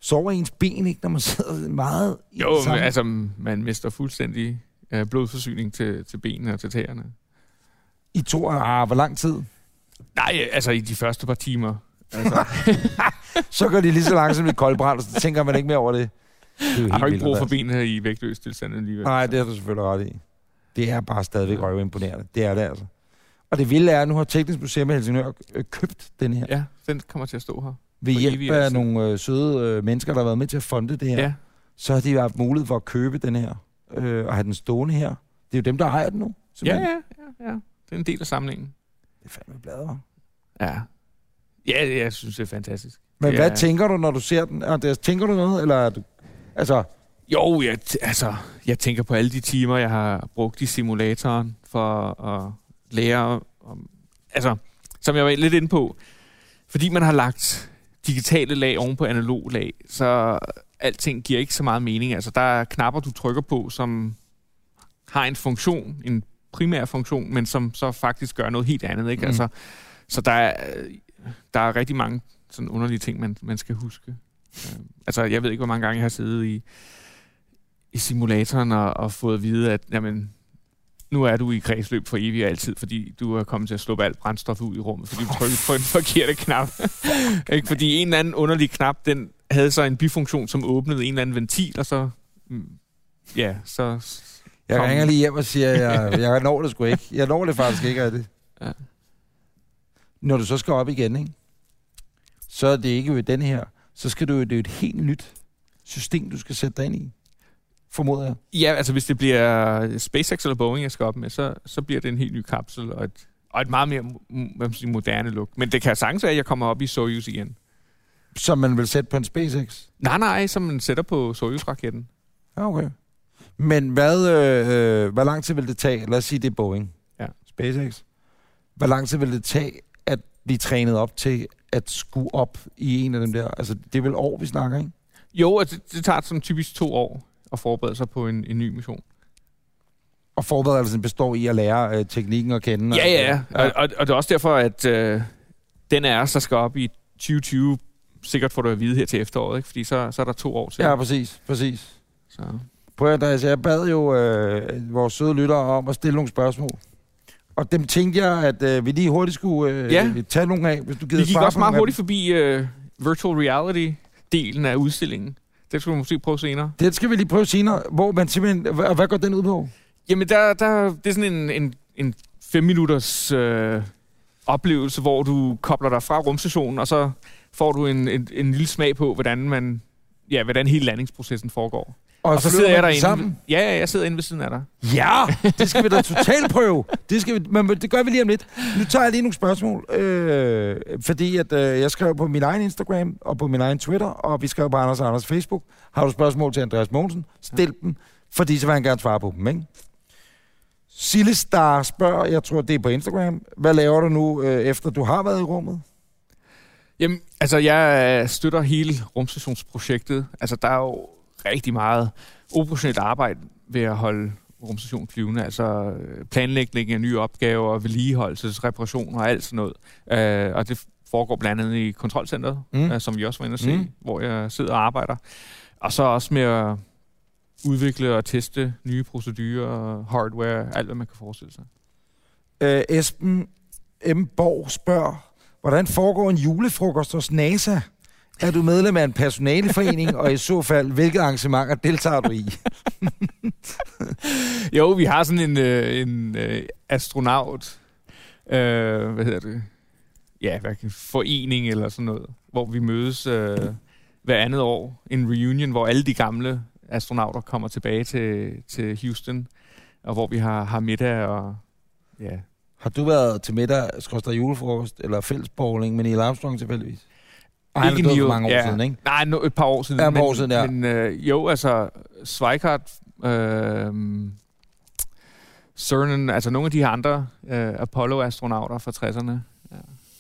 Sover ens ben ikke, når man sidder meget i Jo, men, altså, man mister fuldstændig øh, blodforsyning til, til benene og til tæerne. I to, ah, hvor lang tid? Nej, altså i de første par timer. Altså, Så går de lige så langsomt i koldbrand, og så tænker man ikke mere over det. Det er jo jeg har ikke brug for vildt, benene i vægtløs tilstand alligevel. altså. Nej, det har du selvfølgelig ret i. Det er bare stadigvæk røvimponerende. Det er det altså. Og det vilde er, at nu har Teknisk Museum i Helsingør øh, købt den her. Ja, den kommer til at stå her. Ved hjælp af altid. nogle øh, søde øh, mennesker, der har været med til at fonde det her. Ja. Så har de haft mulighed for at købe den her. Øh, og have den stående her. Det er jo dem, der ejer den nu. Ja, simpelthen. ja, ja, ja. Det er en del af samlingen. Det er fandme bladet, Ja. Ja, jeg synes, det er fantastisk. Men det hvad er- tænker du, når du ser den? Andreas, tænker du noget? Eller er du, altså, Jo, jeg, altså, jeg tænker på alle de timer, jeg har brugt i simulatoren for at lære om... Altså, som jeg var lidt inde på, fordi man har lagt digitale lag oven på analog lag, så alting giver ikke så meget mening. Altså, der er knapper, du trykker på, som har en funktion, en primær funktion, men som så faktisk gør noget helt andet. Ikke? Mm. Mm. Altså, så der er, der er rigtig mange sådan underlige ting, man, man skal huske. Øh, altså, jeg ved ikke, hvor mange gange jeg har siddet i, i simulatoren og, og fået at vide, at jamen, nu er du i kredsløb for evigt og altid, fordi du er kommet til at sluppe alt brændstof ud i rummet, fordi du trykker på den forkerte knap. ikke? Fordi en eller anden underlig knap, den havde så en bifunktion, som åbnede en eller anden ventil, og så... mm, Ja, så... jeg Kom. ringer lige hjem og siger, jeg, jeg når det sgu ikke. Jeg når det faktisk ikke af det. Ja. Når du så skal op igen, ikke? så er det ikke ved den her. Så skal du, det er et helt nyt system, du skal sætte dig ind i? Formoder jeg. Ja, altså hvis det bliver SpaceX eller Boeing, jeg skal op med, så, så bliver det en helt ny kapsel og et, og et meget mere hvad man siger, moderne look. Men det kan sagtens være, at jeg kommer op i Soyuz igen. Som man vil sætte på en SpaceX? Nej, nej, som man sætter på Soyuz-raketten. Ja, okay. Men hvad, øh, øh, hvor lang tid vil det tage? Lad os sige, det er Boeing. Ja. SpaceX. Hvor lang tid vil det tage at blive trænet op til at skue op i en af dem der? Altså, det er vel år, vi snakker, ikke? Jo, og det, det tager sådan typisk to år at forberede sig på en, en ny mission. Og forberedelsen består i at lære øh, teknikken at kende. Ja, og, ja, ja. Og, og, og det er også derfor, at øh, den os, der skal op i 2020, sikkert får du at vide her til efteråret, ikke? fordi så, så er der to år til. ja, præcis, præcis. Så. Prøv at Andreas, jeg bad jo øh, vores søde lyttere om at stille nogle spørgsmål. Og dem tænkte jeg, at øh, vi lige hurtigt skulle øh, Ja. tage nogle af, hvis du gider Vi gik også meget hurtigt forbi øh, virtual reality-delen af udstillingen. Det skal vi måske prøve senere. Det skal vi lige prøve senere, hvor man simpelthen... Hvad, hvad går den ud på? Jamen, der, der, det er sådan en, en, en fem minutters øh, oplevelse, hvor du kobler dig fra rumstationen, og så får du en, en, en lille smag på, hvordan man ja, hvordan hele landingsprocessen foregår. Og så flyver sidder jeg derinde. sammen. Ja, ja, jeg sidder inde ved siden af dig. Ja, det skal vi da totalt prøve. Det, skal vi, men det gør vi lige om lidt. Nu tager jeg lige nogle spørgsmål, øh, fordi at, øh, jeg skrev på min egen Instagram og på min egen Twitter, og vi skrev på Anders og Anders Facebook. Har du spørgsmål til Andreas Mogensen? Stil dem, fordi så vil han gerne svare på dem, ikke? Sille Star spørger, jeg tror det er på Instagram, hvad laver du nu, øh, efter du har været i rummet? Jamen, altså, jeg støtter hele rumstationsprojektet. Altså, der er jo rigtig meget operationelt arbejde ved at holde rumstationen flyvende. Altså, øh, planlægning af nye opgaver, vedligeholdelse, reparationer og alt sådan noget. Øh, og det foregår blandt andet i kontrolcentret, Mm. øh, som vi også var inde at se, mm. hvor jeg sidder og arbejder. Og så også med at udvikle og teste nye procedurer, hardware, alt hvad man kan forestille sig. Øh, Esben M. Borg spørger, hvordan foregår en julefrokost hos NASA? Er du medlem af en personaleforening, og i så fald, hvilke arrangementer deltager du i? Jo, vi har sådan en, øh, en øh, astronaut, øh, hvad hedder det? Ja, hvad forening eller sådan noget, hvor vi mødes øh, hver andet år. En reunion, hvor alle de gamle astronauter kommer tilbage til, til Houston, og hvor vi har, har middag og ja. Har du været til middag, skorstræk julefrokost, eller fællesbowling med Neil Armstrong tilfældigvis? Ej, han er død for mange år ja. siden, ikke? Nej, no, et par år siden. Ja, et par år siden, ja. Men øh, jo, altså, Zweikart, øh, Cernan, altså nogle af de her andre øh, Apollo-astronauter fra 60'erne.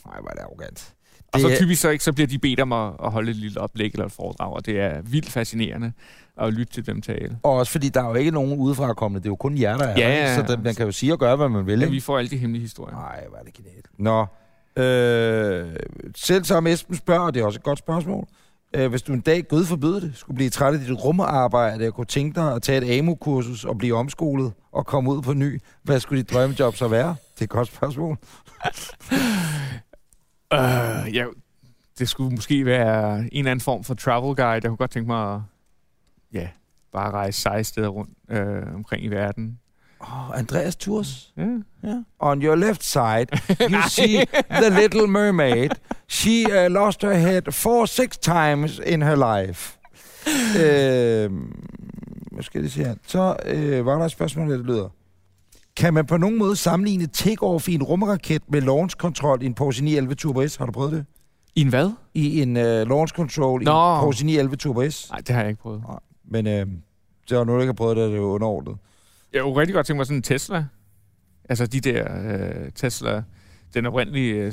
Nej, hvor er det arrogant. Og så Det typisk så, ikke, så bliver de bedt om at, at holde et lille oplæg eller et foredrag, og det er vildt fascinerende at lytte til dem tale. Og også fordi, der er jo ikke nogen udefra kommende. Det er jo kun jer, der er Ja, ja, ikke? Så ja. den, man kan jo sige og gøre, hvad man vil. Ja, ikke? vi får alle de hemmelige historier. Nej, hvor er det genialt. Nå, øh, selv som Esben spørger, og det er også et godt spørgsmål, øh, hvis du en dag, Gud forbyde det, skulle blive træt af dit rumarbejde, og kunne tænke dig at tage et AMU-kursus og blive omskolet og komme ud på ny, hvad skulle dit drømmejob så være? Det er et godt spørgsmål. Øh, ja, det skulle måske være en eller anden form for travel guide. Jeg kunne godt tænke mig at ja, bare rejse sej steder rundt øh, omkring i verden. Oh, Andreas Tours. Ja. Yeah. On your left side, you see the little mermaid. She uh, lost her head four, six times in her life. øh, hvad skal det sige her? Så øh, var der et spørgsmål, der lyder. Kan man på nogen måde sammenligne take-off i en rumraket med launch control i en Porsche 911 Turbo S? Har du prøvet det? I en hvad? I en uh, launch control i Nå. en Porsche 911 Turbo S? Nej, det har jeg ikke prøvet. Men øh, er der nogen, der ikke har prøvet det, det er underordnet. Jeg kunne rigtig godt tænke mig sådan en Tesla. Altså de der øh, Tesla, den oprindelige øh,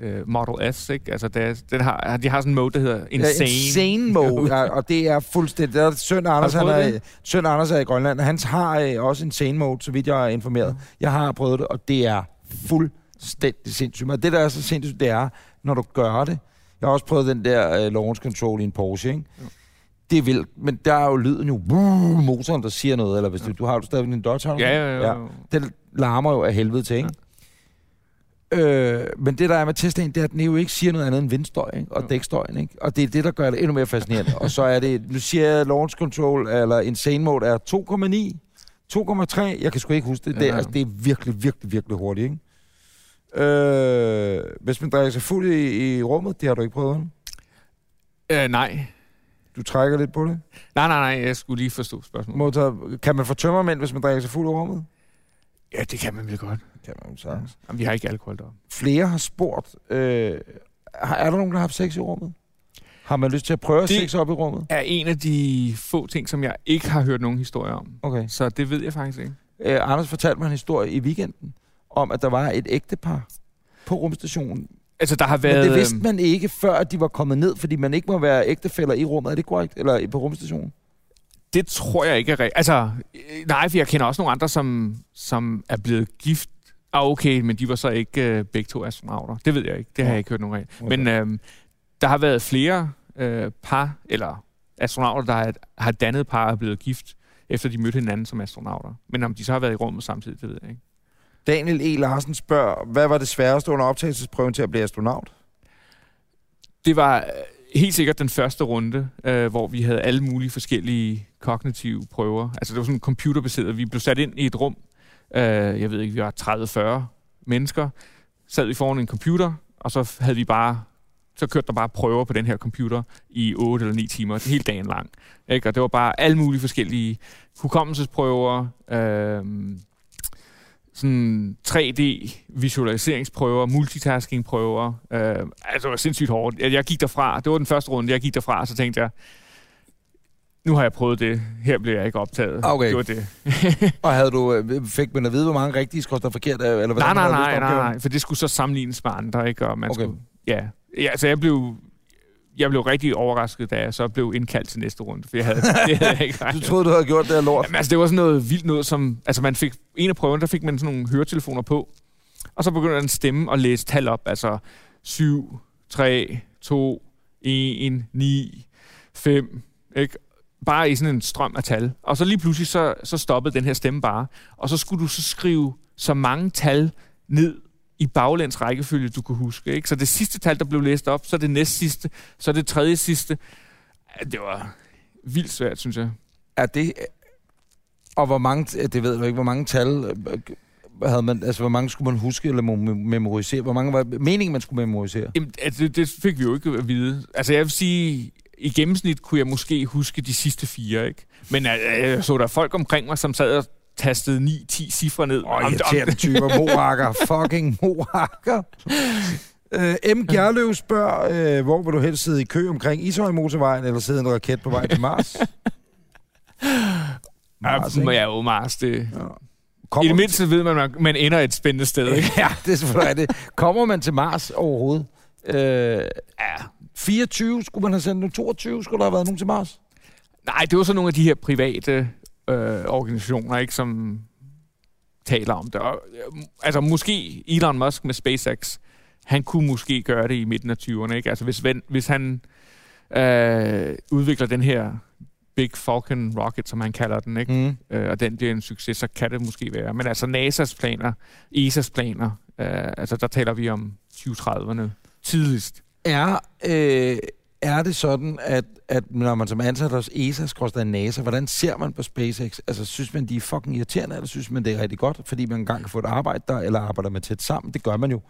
øh, Model S, ikke? Altså der, den har, de har sådan en mode, der hedder Insane. Ja, insane mode, ja, og det er fuldstændig... Der er søn Anders, han er, søn Anders er i Grønland, han har øh, også insane mode, så vidt jeg er informeret. Jeg har prøvet det, og det er fuldstændig sindssygt. Og det, der er så sindssygt, det er, når du gør det. Jeg har også prøvet den der øh, launch control i en Porsche, ikke? Ja. Det er vildt, men der er jo lyden jo, uh, motoren, der siger noget, eller hvis du, du har du stadigvæk en Dodge, har? Ja, ja, ja. ja. Den larmer jo af helvede til, ikke? Øh, men det, der er med Teslaen, det er, at den jo ikke siger noget andet end vindstøj ikke? og Jo. dækstøjen. Ikke? Og det er det, der gør det endnu mere fascinerende. og så er det, nu siger jeg, launch control, eller insane mode er 2,9, 2,3, jeg kan sgu ikke huske det. Det, Ja. er, altså, det er virkelig, virkelig, virkelig hurtigt. Ikke? Øh, hvis man drikker sig fuld i, i rummet, det har du ikke prøvet. vel? Øh, nej. Du trækker lidt på det. Nej, nej, nej, jeg skulle lige forstå spørgsmålet. Motor, kan man få tømmermænd, hvis man drikker sig fuld i rummet? Ja, det kan man vel godt. Kan man jo sagtens. Jamen, vi har ikke alkohol deroppe. Flere har spurgt, øh, har- er der nogen, der har haft sex i rummet? Har man lyst til at prøve det... Det- sex op i rummet? Er en af de få ting, som jeg ikke har hørt nogen historie om. Okay. Så det ved jeg faktisk ikke. Øh, Anders fortalte mig en historie i weekenden, om at der var et ægtepar på rumstationen. Altså, der har Men været... det vidste øhm, man ikke, før de var kommet ned, fordi man ikke må være ægtefæller i rummet. Er det korrekt? Eller på rumstationen? Det tror jeg ikke er rigtigt. Altså, øh, nej, for jeg kender også nogle andre, som, som er blevet gift. Ah, okay, men de var så ikke øh, begge to astronauter. Det ved jeg ikke. Det har jeg ikke hørt nogen af. Okay. Men øh, der har været flere øh, par, eller astronauter, der har, har dannet par og er blevet gift, efter de mødte hinanden som astronauter. Men om de så har været i rummet samtidig, det ved jeg ikke. Daniel E. Larsen spørger, hvad var det sværeste under optagelsesprøven til at blive astronaut? Det var øh, helt sikkert den første runde, øh, hvor vi havde alle mulige forskellige kognitive prøver. Altså det var sådan computerbaseret. Vi blev sat ind i et rum. Øh, jeg ved ikke, vi var 30-40 mennesker. Sad vi foran en computer, og så havde vi bare så kørte der bare prøver på den her computer i 8 eller 9 timer, hele dagen lang. Ikke? Og det var bare alle mulige forskellige hukommelsesprøver, øh, sådan 3D-visualiseringsprøver, multitaskingprøver. Øh, altså, det var sindssygt hårdt. Jeg, jeg gik derfra, det var den første runde, jeg gik derfra, så tænkte jeg, nu har jeg prøvet det, her bliver jeg ikke optaget. Okay. Det var det. Og havde du, øh, fik man at vide, hvor mange rigtige skrøster forkert? øh, Eller nej, hvordan nej, nej, nej, opgaven? nej, for det skulle så sammenlignes med andre, ikke? Og man Okay. skulle, ja. ja, altså jeg blev, jeg blev rigtig overrasket, da jeg så blev indkaldt til næste runde, for jeg havde, det havde jeg ikke Du troede, du havde gjort det her lort? Jamen, altså, det var sådan noget vildt noget, som... Altså, man fik... En af prøverne, der fik man sådan nogle høretelefoner på, og så begyndte den stemme at læse tal op. Altså, 7, 3, 2, 1, 9, 5, ikke? Bare i sådan en strøm af tal. Og så lige pludselig, så, så stoppede den her stemme bare. Og så skulle du så skrive så mange tal ned i baglæns rækkefølge, du kunne huske. Ikke? Så det sidste tal, der blev læst op, så det næst sidste, så det tredje sidste. Det var vildt svært, synes jeg. Er det... Og hvor mange, det ved jeg ikke, hvor mange tal øh, havde man, altså hvor mange skulle man huske eller mo- memorisere? Hvor mange var meningen, man skulle memorisere? Jamen, altså, det, det fik vi jo ikke at vide. Altså, jeg vil sige, i gennemsnit kunne jeg måske huske de sidste fire, ikke? Men øh, jeg så der folk omkring mig, som sad og tastede 9-10 cifre ned. Åh, oh, irriterende typer. Mohakker. Fucking mohakker. Uh, M. Gjerløv spørger, uh, hvor vil du helst sidde i kø omkring Ishøj Motorvejen, eller sidde en raket på vej til Mars? Mars, Ja, ikke? ja, jo, Mars, det... Ja. I det mindste ved man, at man ender et spændende sted, ikke? ja, det er selvfølgelig det. Kommer man til Mars overhovedet? Uh, Ja. 24 skulle man have sendt nu. 22 skulle der have været nogen til Mars. Nej, det var så nogle af de her private øh, organisationer, ikke, som taler om det. Og, øh, altså, måske Elon Musk med SpaceX, han kunne måske gøre det i midten af 20'erne, ikke? Altså, hvis, hvis han øh, udvikler den her Big Falcon Rocket, som han kalder den, ikke? Mm. øh, og den bliver en succes, så kan det måske være. Men altså NASA's planer, ESA's planer, øh, altså der taler vi om 2030'erne tidligst. Er, øh, er det sådan, at, at når man som ansat hos ESA, skråstrej NASA, hvordan ser man på SpaceX? Altså, synes man, de er fucking irriterende, eller synes man, det er rigtig godt, fordi man engang kan få et arbejde der, eller arbejder man tæt sammen? Det gør man jo.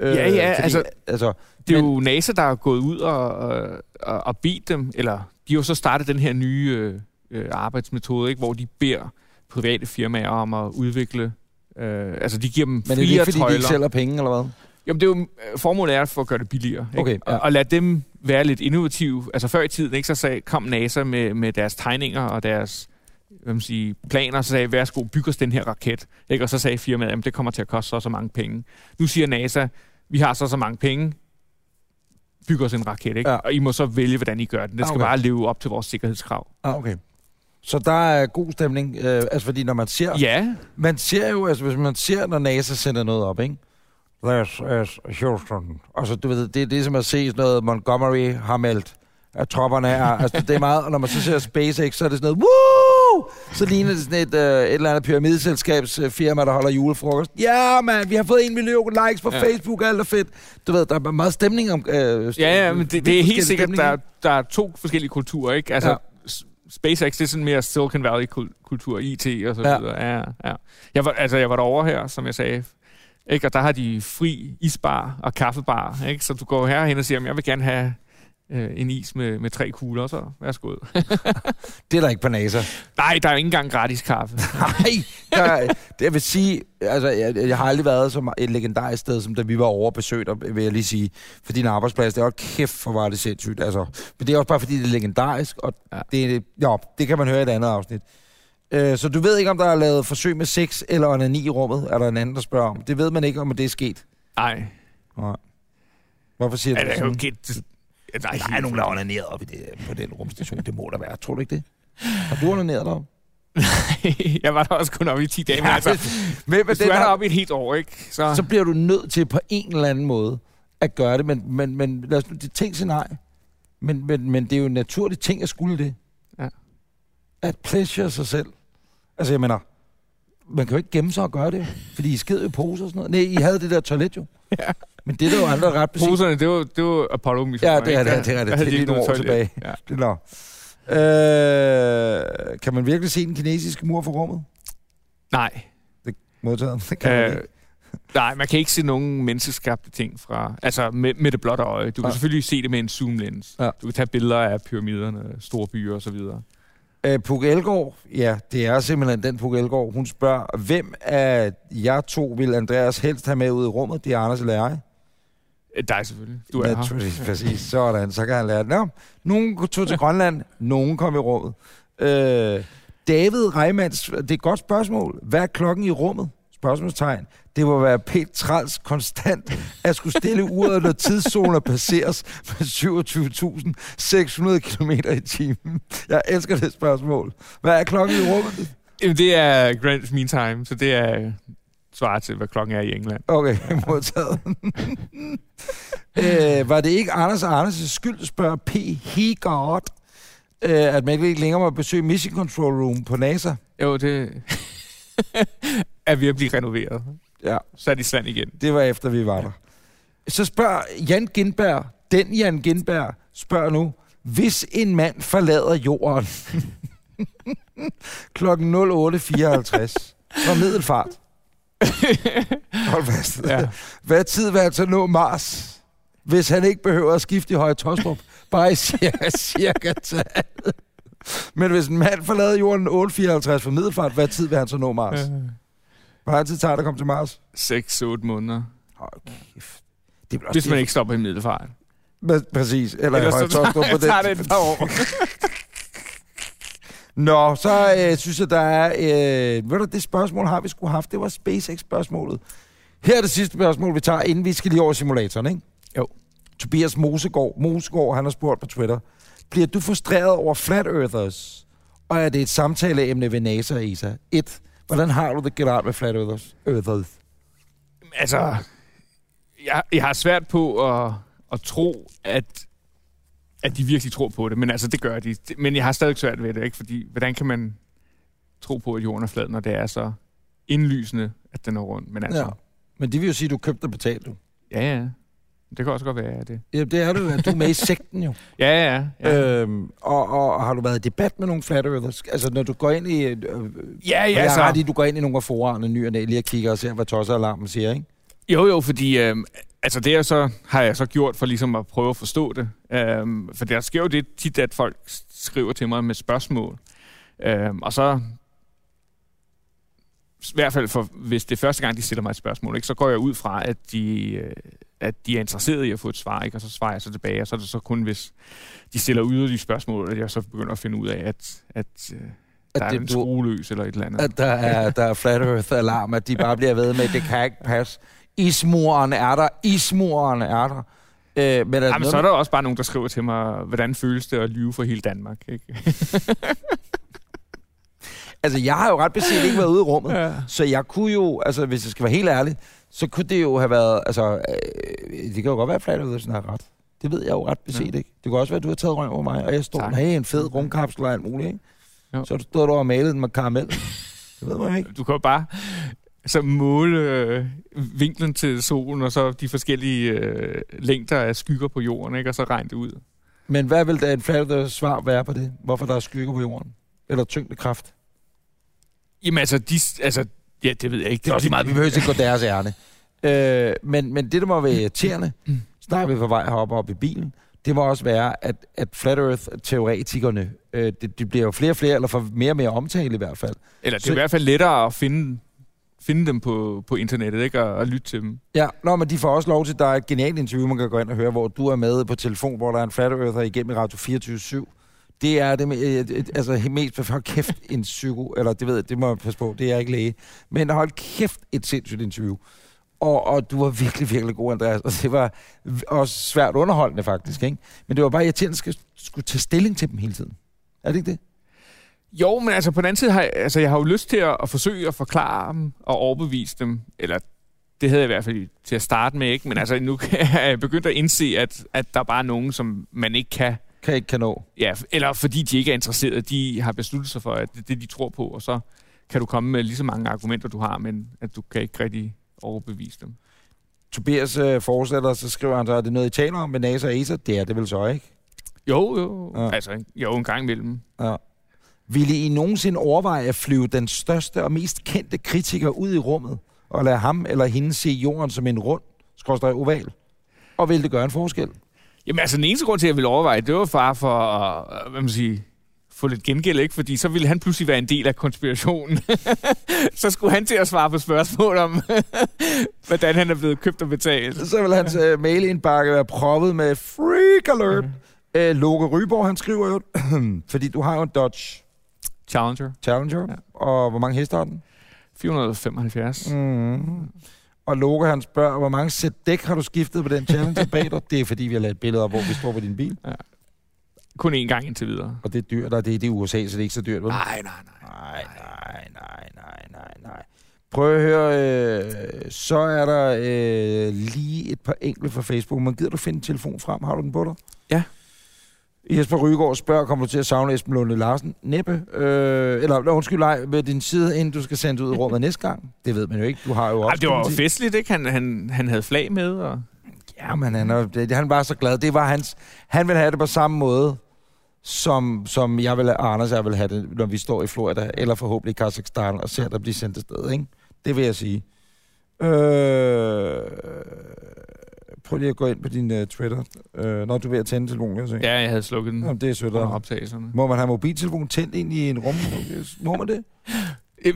Øh, Ja, ja, fordi, altså- altså Det er Men- jo NASA, der er gået ud og, og, og, bedt dem, eller de har jo så startet den her nye øh, øh, arbejdsmetode, ikke, hvor de beder private firmaer om at udvikle, øh, altså de giver dem men det er ikke, fordi de tøjler. ikke sælger penge, eller hvad? Jamen, det er jo, øh, formålet er for at gøre det billigere. Ikke? Okay, ja. og, og lade dem være lidt innovative. Altså før i tiden, ikke, så sagde, kom NASA med, med deres tegninger og deres hvad man sige, planer, og så sagde, værsgo, byg os den her raket. Ikke? Og så sagde firmaet, at det kommer til at koste så så mange penge. Nu siger NASA, vi har så så mange penge, byg os en raket. Ikke? Ja. Og I må så vælge, hvordan I gør den. Det skal Okay. bare leve op til vores sikkerhedskrav. Ah, okay. Så der er god stemning, øh, altså fordi når man ser, Ja, man ser jo, altså hvis man ser, når NASA sender noget op, ikke? This is Houston. Altså, du ved, det er det, som at se sådan noget Montgomery har meldt, at tropperne er, altså det er meget, og når man så ser SpaceX, så er det sådan noget, woo! Så ligner det sådan et, øh, et eller andet pyramideselskabsfirma, der holder julefrokost. Ja, mand, vi har fået en million likes på Ja. Facebook, alt er fedt. Du ved, der er meget stemning om... Øh, ja, ja men det, det er helt sikkert, der, der er to forskellige kulturer. Ikke? Altså, Ja. SpaceX, det er sådan mere Silicon Valley-kultur, IT og så Ja. videre. Ja, ja. Jeg var, altså, jeg var derovre her, som jeg sagde. Ikke? Og der har de fri isbar og kaffebar. Ikke? Så du går herhen og siger, at jeg vil gerne have øh, en is med, med tre kugler, så værsgo. Det er der ikke på NASA. Nej, der er jo ikke engang gratis kaffe. Nej, der, det jeg vil sige, altså, jeg, jeg har aldrig været så et legendarisk sted, som da vi var over besøgt, vil jeg lige sige, for din arbejdsplads, det er jo kæft for var det sindssygt, altså. Men det er også bare fordi, det er legendarisk, og ja. det, ja, det kan man høre i et andet afsnit. Øh, så du ved ikke, om der er lavet forsøg med sex eller onani i rummet, er der en anden, der spørger om. Det ved man ikke, om det er sket. Nej, Nej. Hvorfor siger er du det sådan? jo gæt. Der er nogen, der er onaneret op i det, på den rumstation. Det må der være. Tror du ikke det? Har du onaneret deroppe? jeg var der også kun oppe i 10 dage, men altså, Hvem hvis du er deroppe i et helt år, ikke? Så, så bliver du nødt til på en eller anden måde at gøre det. Men, men, men lad os nu, det tænk sig nej. Men, men, men det er jo en naturlig ting at skulle det. Ja. At pleasure sig selv. Altså, jeg mener, man kan jo ikke gemme sig og gøre det, fordi I sked i poser og sådan noget. Nej, I havde det der toilet jo. Ja. Men det er der jo andre ret beset. Poserne, det var, det var apollo Ja, det er det, det er det. Det er lige nogle år tilbage. Ja. Det er øh, kan man virkelig se den kinesiske mur fra rummet? Nej. Modtaget. Det kan man Øh, ikke. nej, man kan ikke se nogen menneskeskabte ting fra... Altså, med, med det blotte øje. Du kan Ja. selvfølgelig se det med en zoomlens. Ja. Du kan tage billeder af pyramiderne, store byer og så videre. Øh, Puk Elgård, ja, det er simpelthen den Puk Elgård. Hun spørger, hvem af jer to vil Andreas helst have med ud i rummet? Det er Anders eller jeg? Øh, Dig selvfølgelig. Du er her. Naturligvis, præcis. Sådan, så kan han lære det. Nå, nogen tog til Grønland, nogen kom i rummet. Øh, David Reimands, det er et godt spørgsmål. Hvad er klokken i rummet? Spørgsmålstegn. Det må være pænt træls konstant at skulle stille uret, når tidszoner passeres med 27.600 km i timen. Jeg elsker det spørgsmål. Hvad er klokken i rummet? Jamen, Det er Greenwich Mean Time, så det er svar til, hvad klokken er i England. Okay, modtaget. øh, var det ikke Anders og Anders' skyld, spørger P. Hegard, øh, at man ikke længere må besøge Mission Control Room på NASA? Jo, det er ved at blive renoveret. Ja, Sat i stand igen. det var efter, vi var der. Så spørger Jan Gindberg, den Jan Gindberg, spørger nu, hvis en mand forlader jorden klokken 08.54 fra middelfart. Hold fast. Ja. Hvad tid vil han så nå Mars, hvis han ikke behøver at skifte i Høje Tostrup? Bare i cirka, cirka tal. Men hvis en mand forlader jorden 8.54 for middelfart, hvad tid vil han så nå Mars? Hvor lang tid tager det at komme til Mars? 6-8 måneder. Hold kæft. Det bliver Hvis man ikke stopper i middelfart. Præ- Præcis. Eller Høje så Tostrup på tager det et par år. Nå, så øh, synes jeg, der er... Øh, ved du, det spørgsmål har vi skulle haft. Det var SpaceX-spørgsmålet. Her er det sidste spørgsmål, vi tager, inden vi skal lige over simulatoren, ikke? Jo. Tobias Mosegård, Mosegård, han har spurgt på Twitter. Bliver du frustreret over flat earthers? Og er det et samtaleemne ved NASA og ESA? Et. Hvordan har du det generelt med flat earthers? earthers? Altså, jeg, jeg har svært på at, at tro, at, at de virkelig tror på det. Men altså, det gør de. Men jeg har stadig svært ved det, ikke? Fordi, hvordan kan man tro på, at jorden er flad, når det er så indlysende, at den er rund? Men altså, Ja. Men det vil jo sige, at du købte og betalte, ja, ja. Det kan også godt være, det. Ja, det er du, at du er med i sekten jo. Ja, ja, ja. Øhm, og, og, har du været i debat med nogle flat earthers? Altså, når du går ind i... Øh, ja, ja, ja, så... ret i, du går ind i nogle af forerne, ny og næ, lige og kigger og ser, hvad tossealarmen siger, ikke? Jo, jo, fordi øh, altså det så, har jeg så gjort for ligesom at prøve at forstå det. Øh, for der sker jo det tit, at folk skriver til mig med spørgsmål. Øh, og så, i hvert fald for, hvis det er første gang, de stiller mig et spørgsmål, ikke, så går jeg ud fra, at de, øh, at de er interesserede i at få et svar, ikke, og så svarer jeg så tilbage. Og så er det så kun, hvis de stiller yderligere spørgsmål, at jeg så begynder at finde ud af, at, at, øh, At der er det- en du- skrue eller et eller andet. At der er, der er flat earth-alarm, at de bare bliver ved med, det kan ikke passe. Ismuren er der, ismuren er der. Øh, men er, Jamen, så er der også bare nogen, der skriver til mig, hvordan føles det at lyve for hele Danmark, ikke? Altså, jeg har jo ret beset ikke været ude i rummet. Ja. Så jeg kunne jo, altså hvis jeg skal være helt ærlig, så kunne det jo have været, altså, øh, det kan jo godt være, at Flat Earthers har ret. Det ved jeg jo ret beset, Ja. ikke? Det kan også være, at du har taget røv over mig, og jeg står og hey, en fed rumkapsel og alt muligt, ikke? Jo. Så har du og malet den med karamel. det ved man ikke. Du kan jo bare så måle øh, vinklen til solen, og så de forskellige øh, længder af skygger på jorden, ikke? og så regne det ud. Men hvad vil da en Flat Earthers svar være på det? Hvorfor der er skygger på jorden? Eller tyngdekraft? Jamen altså, de, altså ja, det ved jeg ikke. Det er også meget, vi behøver ikke gå deres ærne. Øh, men, men det, der må være irriterende, Mm. snart vi på vej heroppe op i bilen. det må også være, at, at Flat Earth-teoretikerne, øh, det, de bliver jo flere og flere, eller får mere og mere omtale i hvert fald. Eller det er Så- i hvert fald lettere at finde, finde dem på, på internettet, ikke? Og, og lytte til dem. Ja, Nå, men de får også lov til, der er et genialt interview, man kan gå ind og høre, hvor du er med på telefon, hvor der er en Flat Earther igennem i Radio 24 det er det, øh, øh, øh, altså helt mest, hold kæft, en psyko, eller det ved jeg, det må jeg passe på, det er jeg ikke læge, men hold kæft, et sindssygt interview. Og, og du var virkelig, virkelig god, Andreas, og det var også svært underholdende faktisk, ikke? Men det var bare irriterende, at skulle, skulle tage stilling til dem hele tiden. Er det ikke det? Jo, men altså på den anden side har jeg, altså, jeg har jo lyst til at, at forsøge at forklare dem og overbevise dem, eller det havde jeg i hvert fald til at starte med, ikke? Men altså nu er jeg begyndt at indse, at, at der bare nogen, som man ikke kan kan ikke kan nå. Ja, eller fordi de ikke er interesserede. De har besluttet sig for, at det er det, de tror på, og så kan du komme med lige så mange argumenter, du har, men at du kan ikke rigtig overbevise dem. Tobias øh, fortsætter, så skriver han så, at det er noget, I taler om med NASA og ESA. Det er det vel så, ikke? Jo, jo. Ja. Altså, jo, en gang imellem. Ja. Ville I nogensinde overveje at flyve den største og mest kendte kritiker ud i rummet, og lade ham eller hende se jorden som en rund, skråstrej oval? Og vil det gøre en forskel? Jamen altså, den eneste grund til, at jeg ville overveje, det var bare for at, hvad man siger, få lidt gengæld, ikke? Fordi så ville han pludselig være en del af konspirationen. så skulle han til at svare på spørgsmål om, hvordan han er blevet købt og betalt. Så vil hans øh, mailindbakke være proppet med freak alert. Mm. Øh, Loke Ryborg, han skriver jo, fordi du har jo en Dodge Challenger. Challenger, ja. Og hvor mange heste har den? 475. Mm. Og Loke, han spørger, hvor mange sæt dæk har du skiftet på den Challenger bag dig? Det er fordi, vi har lavet billeder, hvor vi står på din bil. Kun én gang indtil videre. Og det er dyrt, og det er det er USA, så det er ikke så dyrt, vel? Nej, nej, nej. Nej, nej, nej, nej, nej, nej. Prøv at høre, øh, så er der øh, lige et par enkelte fra Facebook. Men gider du finde en telefon frem? Har du den på dig? Ja. Jesper Rygaard spørger, kommer du til at savne Esben Lunde Larsen? Næppe. Øh, eller undskyld, nej, med din side, inden du skal sende ud i rummet næste gang. Det ved man jo ikke. Du har jo også... Ej, det var jo festligt, ikke? Han, han, han havde flag med, og... Ja, men han, er, han var så glad. Det var hans... Han ville have det på samme måde, som, som jeg vil, Anders og jeg vil have det, når vi står i Florida, eller forhåbentlig i Kazakhstan, og ser der blive sendt afsted, ikke? Det vil jeg sige. Øh, prøv lige at gå ind på din uh, Twitter, øh, når du er ved at tænde telefonen, jeg. Ja, jeg havde slukket den Jamen, det er sødt. under optagelserne. Må man have mobiltelefon tændt ind i en rum? Må man det?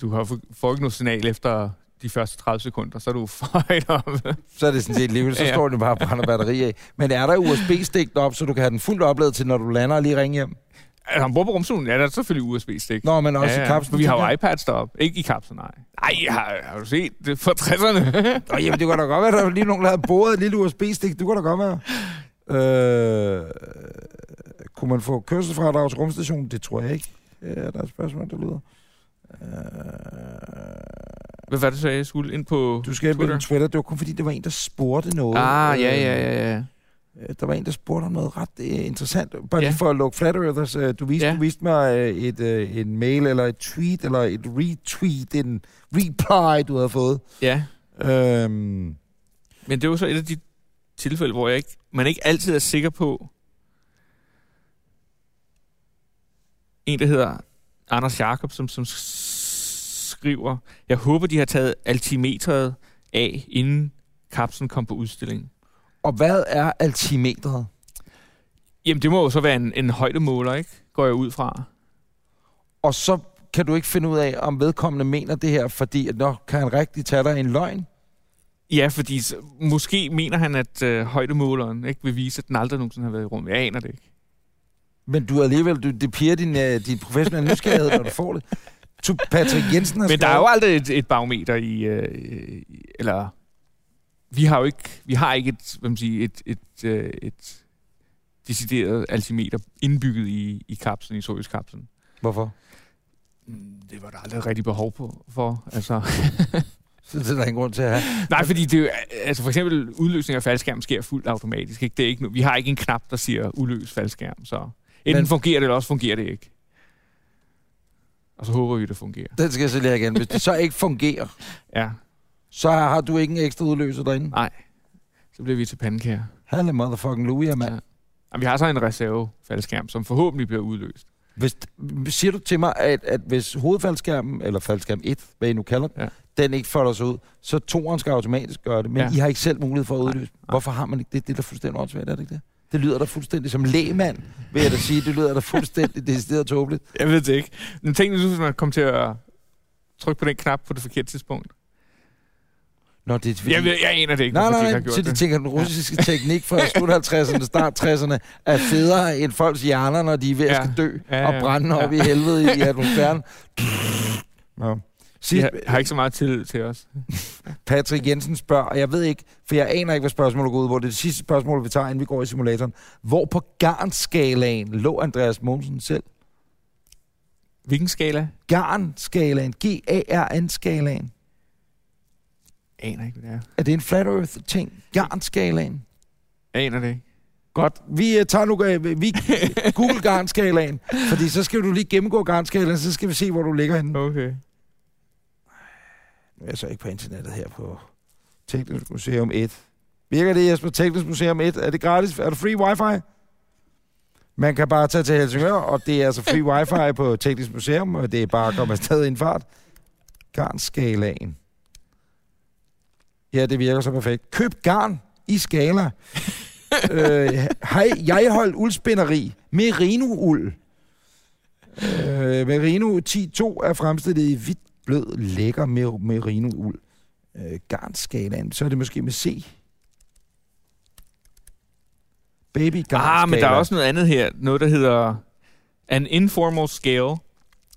Du har få- får ikke noget signal efter de første 30 sekunder, så er du højt op. Så er det sådan set livet, så Ja. står det bare og brænder batteri af. Men er der USB-stik op, så du kan have den fuldt opladet til, når du lander og lige ringe hjem? Altså, han bor på rumstolen, ja, der er selvfølgelig USB-stik. Nå, men også i kapslen. For vi har jo iPads deroppe. Ikke i kapslen, nej. Nej, har, har du set det fra 60'erne? Nå, jamen, det kan da godt være, der er lige nogen, der har boret et lille USB-stik. Det kunne da godt være. Øh, kunne man få kørselsfradrag til rumstationen? Det tror jeg ikke. Ja, der er et spørgsmål, der lyder. Øh, Hvad var det så, jeg skulle ind på du skal ind på Twitter? Twitter. Det var kun fordi, det var en, der spurgte noget. Ah, ja, Øh, ja, ja, ja. Øh, Der var en, der spurgte om noget ret øh, interessant. Bare Ja. lige for at lukke Flat Earthers. Øh, du, viste, Ja. du viste mig et, en mail, eller et tweet, eller et retweet, en reply, du havde fået. Ja, Øhm, men det er jo så et af de tilfælde, hvor jeg ikke, man ikke altid er sikker på, en, der hedder Anders Jakob, som, som skriver, jeg håber, de har taget altimetret af, inden kapslen kom på udstilling. Og hvad er altimetret? Jamen, det må jo så være en, en højdemåler, ikke? Går jeg ud fra. Og så kan du ikke finde ud af, om vedkommende mener det her, fordi at, nå, kan han rigtig tage dig en løgn? Ja, fordi s- måske mener han, at øh, højdemåleren ikke vil vise, at den aldrig nogensinde har været i rummet. Jeg aner det ikke. Men du er alligevel, du, det piger din, øh, din professionelle nysgerrighed, når du får det. Tu Patrick Jensen har Men der er skrevet- jo aldrig et, et barometer i, øh, i- eller vi har jo ikke, vi har ikke et, hvad man siger, et, et, øh, et decideret altimeter indbygget i, i kapslen, i Soyuz-kapslen. Hvorfor? Mm, Det var der aldrig rigtig behov på, for. Altså, Så det er der ingen grund til at have. nej, fordi det, altså for eksempel udløsning af faldskærm sker fuldt automatisk. Ikke? Det er ikke, vi har ikke en knap, der siger udløs faldskærm. Så enten Men- fungerer det, eller også fungerer det ikke. Og så håber vi, det fungerer. Den skal jeg så lige igen. Hvis det så ikke fungerer, Ja, så har du ikke en ekstra udløser derinde. nej. Så bliver vi til pandekager. Halle motherfucking Louis, mand. Ja. Og vi har så en reserve faldskærm, som forhåbentlig bliver udløst. Hvis, siger du til mig, at, at hvis hovedfaldskærmen, eller faldskærm 1, hvad I nu kalder den, Ja. den ikke folder sig ud, så toeren skal automatisk gøre det, men ja. I har ikke selv mulighed for at Nej, udløse. Hvorfor har man ikke det? Det er da fuldstændig åndssvagt, er det ikke det? Det lyder da fuldstændig som lægmand, vil jeg da sige. Det lyder da fuldstændig decideret tåbeligt. Jeg ved det ikke. Men tænk nu, hvis man kom til at trykke på den knap på det forkerte tidspunkt. Nå, det er fordi... Jeg, ved, jeg aner det ikke, Nej, nej, ikke har nej. gjort Så de det. tænker, at den russiske teknik fra slut 50'erne, start 60'erne, er federe end folks hjerner, når de er ved at Ja. skal dø Ja, ja, og brænde ja. op i helvede i atmosfæren. Nå. Sidst, har, har ikke så meget tillid til os. Patrick Jensen spørger, og jeg ved ikke, for jeg aner ikke, hvad spørgsmålet går ud på. Det er det sidste spørgsmål, vi tager, inden vi går i simulatoren. Hvor på garnskalaen lå Andreas Mogensen selv? Hvilken skala? Garnskalaen, G-A-R-N-skalaen. Aner ikke, hvad det er. Er det en flat earth ting? Garnskalaen. Aner det ikke. Godt. Vi uh, tager nu uh, vi Google garnskalaen, fordi så skal du lige gennemgå garnskalaen, så skal vi se, hvor du ligger henne. Okay. Nu er jeg så ikke på internettet her på Teknisk Museum 1. Virker det, Jesper? Teknisk Museum 1. Er det gratis? Er der free wifi? Man kan bare tage til Helsingør, og det er altså free wifi på Teknisk Museum, og det er bare at komme afsted i en fart. Garnskalaen. Ja, det virker så perfekt. Køb garn i skala. øh, hej, jeg holdt uldspænderi. Merino-uld. Øh, merino 10.2 er fremstillet i hvidt, blød, lækker mer- merino-uld. Øh, garnskalaen, så er det måske med C. Baby garnskala. Ah, men der er også noget andet her. Noget, der hedder An informal scale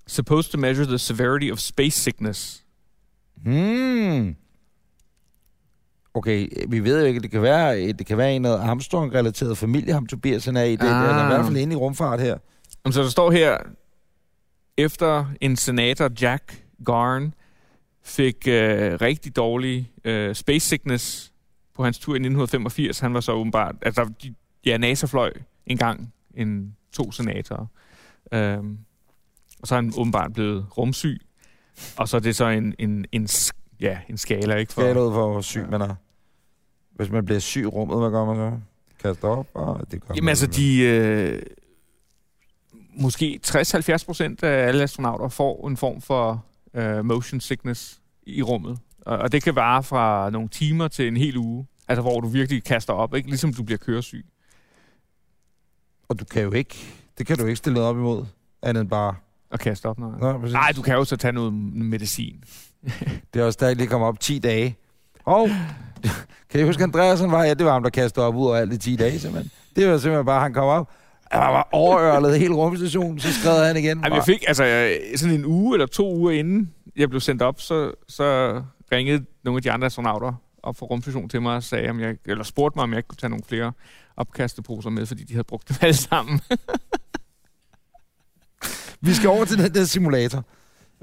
supposed to measure the severity of space sickness. Hmm. Okay, vi ved jo ikke, det kan være, det kan være en noget Armstrong-relateret familie, ham Tobias han er i. Det, ah. Ah. er i hvert fald inde i rumfart her. Jamen, Så der står her, efter en senator, Jack Garn, fik øh, rigtig dårlig øh, space sickness på hans tur i 1985. Han var så åbenbart... Altså, de, ja, NASA fløj en gang en to senatorer. Øhm, og så er han åbenbart blevet rumsyg. Og så er det så en, en, en, ja, en skala, ikke? For, Skal ud for, hvor syg man er. Hvis man bliver syg i rummet, hvad gør man så? Kaster op, og det gør Jamen man altså, de... Øh, måske 60-70 procent af alle astronauter får en form for øh, motion sickness i rummet. Og, og det kan vare fra nogle timer til en hel uge. Altså, hvor du virkelig kaster op, ikke? Ligesom du bliver køresyg. Og du kan jo ikke, det kan du ikke stille op imod, andet end bare... Og kaste op, nej. Nå, præcis. Nej, du kan jo så tage noget medicin. Det er også der lige kommet op 10 dage. Og kan I huske, Andreas han var? Ja, det var ham, der kastede op ud over alt i 10 dage, simpelthen. Det var simpelthen bare, han kom op. Han var overørlet hele rumstationen, så skred han igen. Ej, jeg fik, altså, sådan en uge eller to uger inden jeg blev sendt op, så, så ringede nogle af de andre astronauter op fra rumstationen til mig og sagde, om jeg, eller spurgte mig, om jeg ikke kunne tage nogle flere opkasteposer med, fordi de havde brugt dem alle sammen. Vi skal over til den der simulator.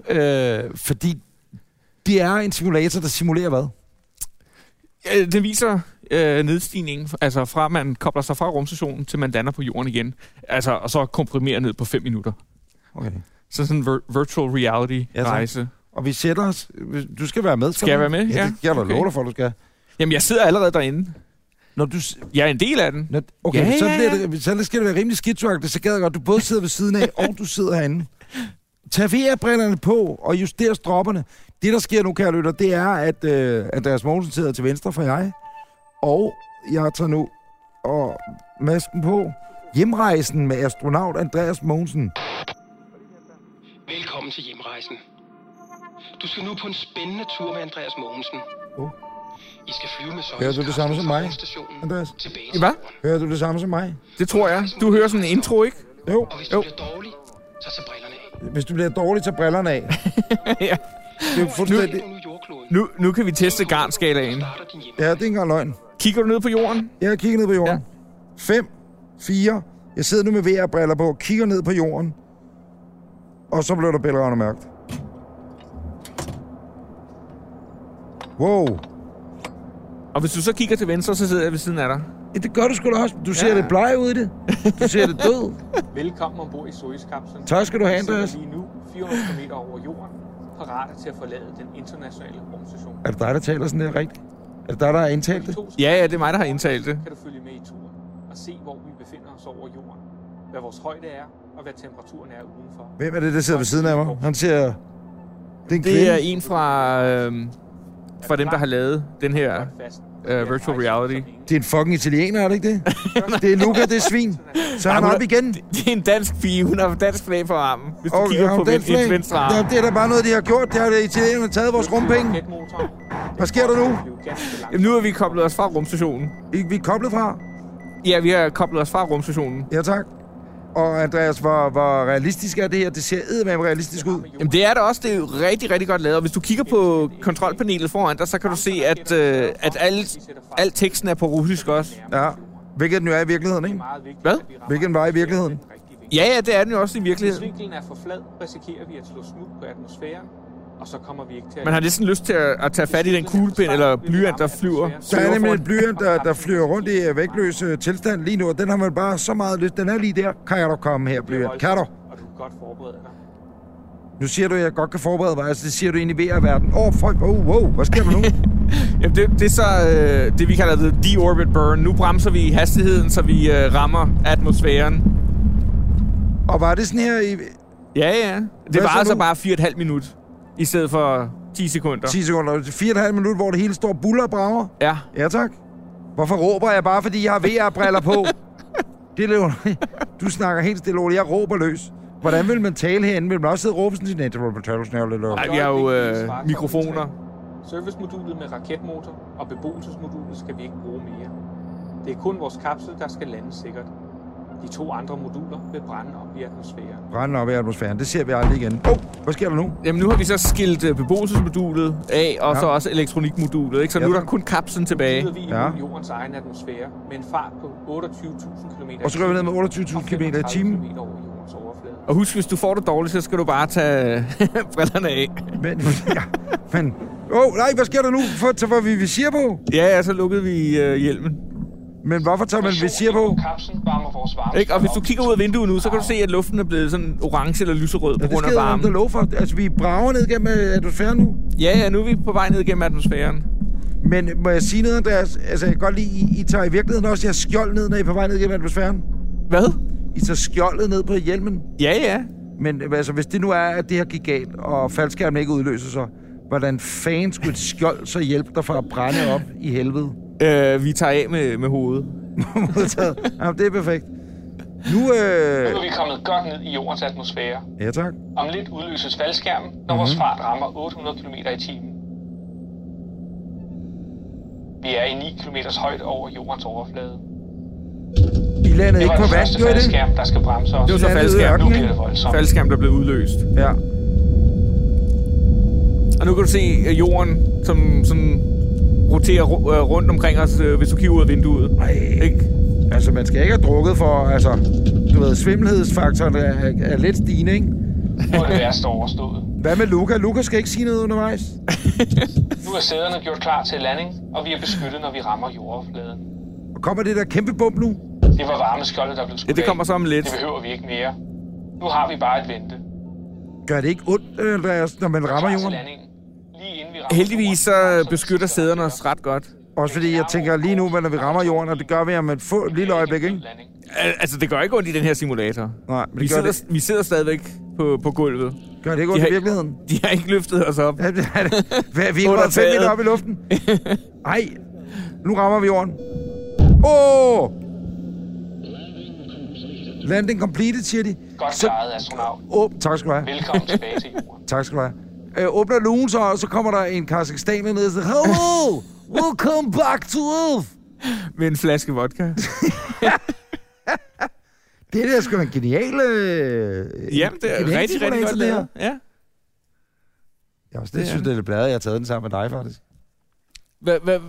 Øh, fordi det er en simulator, der simulerer hvad? Ja, det viser øh, nedstigningen, altså fra man kobler sig fra rumstationen, til man lander på jorden igen. Altså, og så komprimerer ned på 5 minutter. Okay. Så sådan en vir- virtual reality Ja, tak. rejse. Og vi sætter os... Du skal være med. Skal jeg du? være med? Ja, Ja. det jeg da Okay. dig for, du skal. Jamen, jeg sidder allerede derinde. Når du... Jeg er en del af den. Når, okay, Ja, så, ja, bliver ja. det, så skal det være rimelig skidtugtigt. Så gad jeg godt, du både sidder ved siden af, og du sidder herinde. Tag VR-brillerne på og juster stropperne. Det, der sker nu, kære lytter, det er, at øh, Andreas Mogensen sidder til venstre for jeg. Og jeg tager nu og masken på. Hjemrejsen med astronaut Andreas Mogensen. Velkommen til hjemrejsen. Du skal nu på en spændende tur med Andreas Mogensen. Oh. I skal flyve med Hører du det samme som mig, Stationen, Andreas? tilbage Hvad? Hører du det samme som mig? Det tror jeg. Du hører sådan en intro, ikke? Jo. Og hvis du Jo. bliver dårlig, så tag brillerne af. Hvis du bliver dårlig, tag brillerne af. ja. Det er fuldstændig... Nu, nu. Nu, kan vi teste garnskalaen. Ja, det er ikke engang løgn. Kigger du ned på jorden? Jeg kigger ned på jorden. 5, 4. Jeg sidder nu med VR-briller på, kigger ned på jorden. Og så blev der bælragende mørkt. Wow. Og hvis du så kigger til venstre, så sidder jeg ved siden af dig. Ja, det gør du sgu da også. Du ser Ja. lidt bleg ud i det. Du ser det død. Velkommen ombord i Soyuz-kapslen. Tak skal du have, Andreas. lige nu 400 km over jorden, parate til at forlade den internationale rumstation. Er det dig, der taler sådan der rigtigt? Er det dig, der har indtalt det? Ja, ja, det er mig, der har indtalt det. kan du følge med i turen og se, hvor vi befinder os over jorden, hvad vores højde er, og hvad temperaturen er udenfor. Hvem er det, der sidder ved siden af mig? Han ser... Det er en Det er en fra øh, for dem, der har lavet den her uh, virtual reality. Det er en fucking italiener, er det ikke det? det er Luca, det er svin. Så er han op igen. Det er en dansk pige. Hun har dansk flag på armen, hvis du Og kigger på den ven, flag, venstre arm. ja, det er da bare noget, de har gjort. Det har det italienerne taget vores rumpenge. Hvad sker der nu? Jamen, nu er vi koblet os fra rumstationen. I- Vi er koblet fra. Ja, vi har koblet os fra rumstationen. Ja, tak. Og Andreas, hvor, hvor realistisk er det her? Det ser eddermame realistisk ud. Jamen, det er det også. Det er jo rigtig, rigtig godt lavet. Og hvis du kigger på kontrolpanelet foran dig, så kan du se, at, øh, at al, al teksten er på russisk også. Ja. Hvilket den jo er i virkeligheden, ikke? Hvad? Hvilket den var i virkeligheden. Ja, ja, det er den jo også i Hvis virkeligheden. vinklen er for flad, risikerer vi at slå smut på atmosfæren, og så kommer vi ikke til at... Man har næsten lyst til at, at tage fat i den kuglepind eller blyant, der flyver. Der er nemlig en blyant, der, der flyver rundt i øh, vægtløs øh, tilstand lige nu, og den har man bare så meget lyst. Den er lige der. Kan du komme her, blyant? Kan du? Og du kan godt forberede dig. Nu siger du, at jeg godt kan forberede mig. Altså, det siger du egentlig ved at verden. Åh, oh, folk, oh, wow, hvad sker der nu? Jamen, det, det er så øh, det, vi kalder the deorbit burn. Nu bremser vi hastigheden, så vi øh, rammer atmosfæren. og var det sådan her i Ja, ja. Det var så altså bare 4,5 minut i stedet for 10 sekunder. 10 sekunder? 4,5 minutter, hvor det hele står buller og brager? Ja. Ja, tak. Hvorfor råber jeg bare, fordi jeg har VR-briller på? det er Du snakker helt stille, Ole. Jeg råber løs. Hvordan vil man tale herinde? Vil man også sidde og råbe sådan til net? Nej, vi har jo øh, mikrofoner. Servicemodulet med raketmotor og beboelsesmodulet skal vi ikke bruge mere. Det er kun vores kapsel, der skal lande sikkert. De to andre moduler vil brænde op i atmosfæren. Brænde op i atmosfæren. Det ser vi aldrig igen. Åh, oh, hvad sker der nu? Jamen, nu har vi så skilt øh, beboelsesmodulet af, og Ja. så også elektronikmodulet, ikke? Så Ja. nu er der kun kapslen tilbage. Flyder vi Ja. ja. jordens egen atmosfære med en fart på 28.000 km Og så går vi ned med 28.000 km i timen. Og husk, hvis du får det dårligt, så skal du bare tage brillerne af. Men, ja, men... Åh, oh, nej, hvad sker der nu? For, så får vi visir på. Ja, ja, så lukkede vi øh, hjelmen. Men hvorfor tager man visir på? Ikke? Og hvis du kigger ud af vinduet nu, så kan du se, at luften er blevet sådan orange eller lyserød Ja, på det grund af jeg varmen. lov for. Altså, vi brager ned gennem øh, atmosfæren nu. Ja, ja, nu er vi på vej ned gennem atmosfæren. Men må jeg sige noget, Andreas? Altså, jeg kan godt lide, I, I tager i virkeligheden også jeres skjold ned, når I er på vej ned gennem atmosfæren. Hvad? I tager skjoldet ned på hjelmen. Ja, ja. Men altså, hvis det nu er, at det her gik galt, og faldskærmen ikke udløser sig, hvordan fanden skulle et skjold så hjælpe dig fra at brænde op i helvede? Øh, vi tager af med, med hovedet. Modtaget. Jamen, det er perfekt. Nu, Nu øh... er vi kommet godt ned i jordens atmosfære. Ja, tak. Om lidt udløses faldskærmen, når vores Mhm. fart rammer 800 km i timen. Vi er i 9 km højde over jordens overflade. I landede Det ikke på vand, gjorde det? faldskærm, der skal bremse os. Det var så landede faldskærm. ørkenen, Nu bliver det voldsomt. Faldskærm, der blev udløst. Ja. Og nu kan du se jorden, som sådan roterer øh, rundt omkring os, øh, hvis du kigger ud af vinduet. Ej. Ikke? Altså, man skal ikke have drukket for, altså, du ved, svimmelhedsfaktoren er, er, er lidt stigende, ikke? Nu er det værste overstået. Hvad med Luca? Luca skal ikke sige noget undervejs. Nu er sæderne gjort klar til landing, og vi er beskyttet, når vi rammer jordoverfladen. Og kommer det der kæmpe bump nu? Det var varmeskjoldet, der blev skudt Ja, det kommer så om lidt. Det behøver vi ikke mere. Nu har vi bare et vente. Gør det ikke ondt, øh, Andreas, når man rammer til jorden? landingen. Lige inden vi rammer Heldigvis så beskytter sæderne os ret godt. Også fordi jeg tænker lige nu, når vi rammer jorden, og det gør vi om et få, lille øjeblik, ikke? Al- Altså, det gør ikke ondt i den her simulator. Nej, men Vi det gør sidder, det, vi sidder stadigvæk på, på gulvet. gør det ikke ondt i har- virkeligheden? De har ikke løftet os op. Ja, det er det. Hvad, vi er taget. meter op i luften. Ej, nu rammer vi jorden. Åh! Oh! Landing completed, siger de. Godt klaret, astronaut. Åh, tak skal du have. Velkommen tilbage til jorden. Tak skal du have. Øh, åbner lugen så, og så kommer der en kazakhstaner ned og siger, Hello! Welcome back to Earth! Med en flaske vodka. Det der er sgu da en genial... Øh, Jamen, det er genial rigtig, rigtig godt det her. Ja. Ja, også det, Det synes det. jeg, er bladet, jeg har taget den sammen med dig, faktisk. Hva, hva,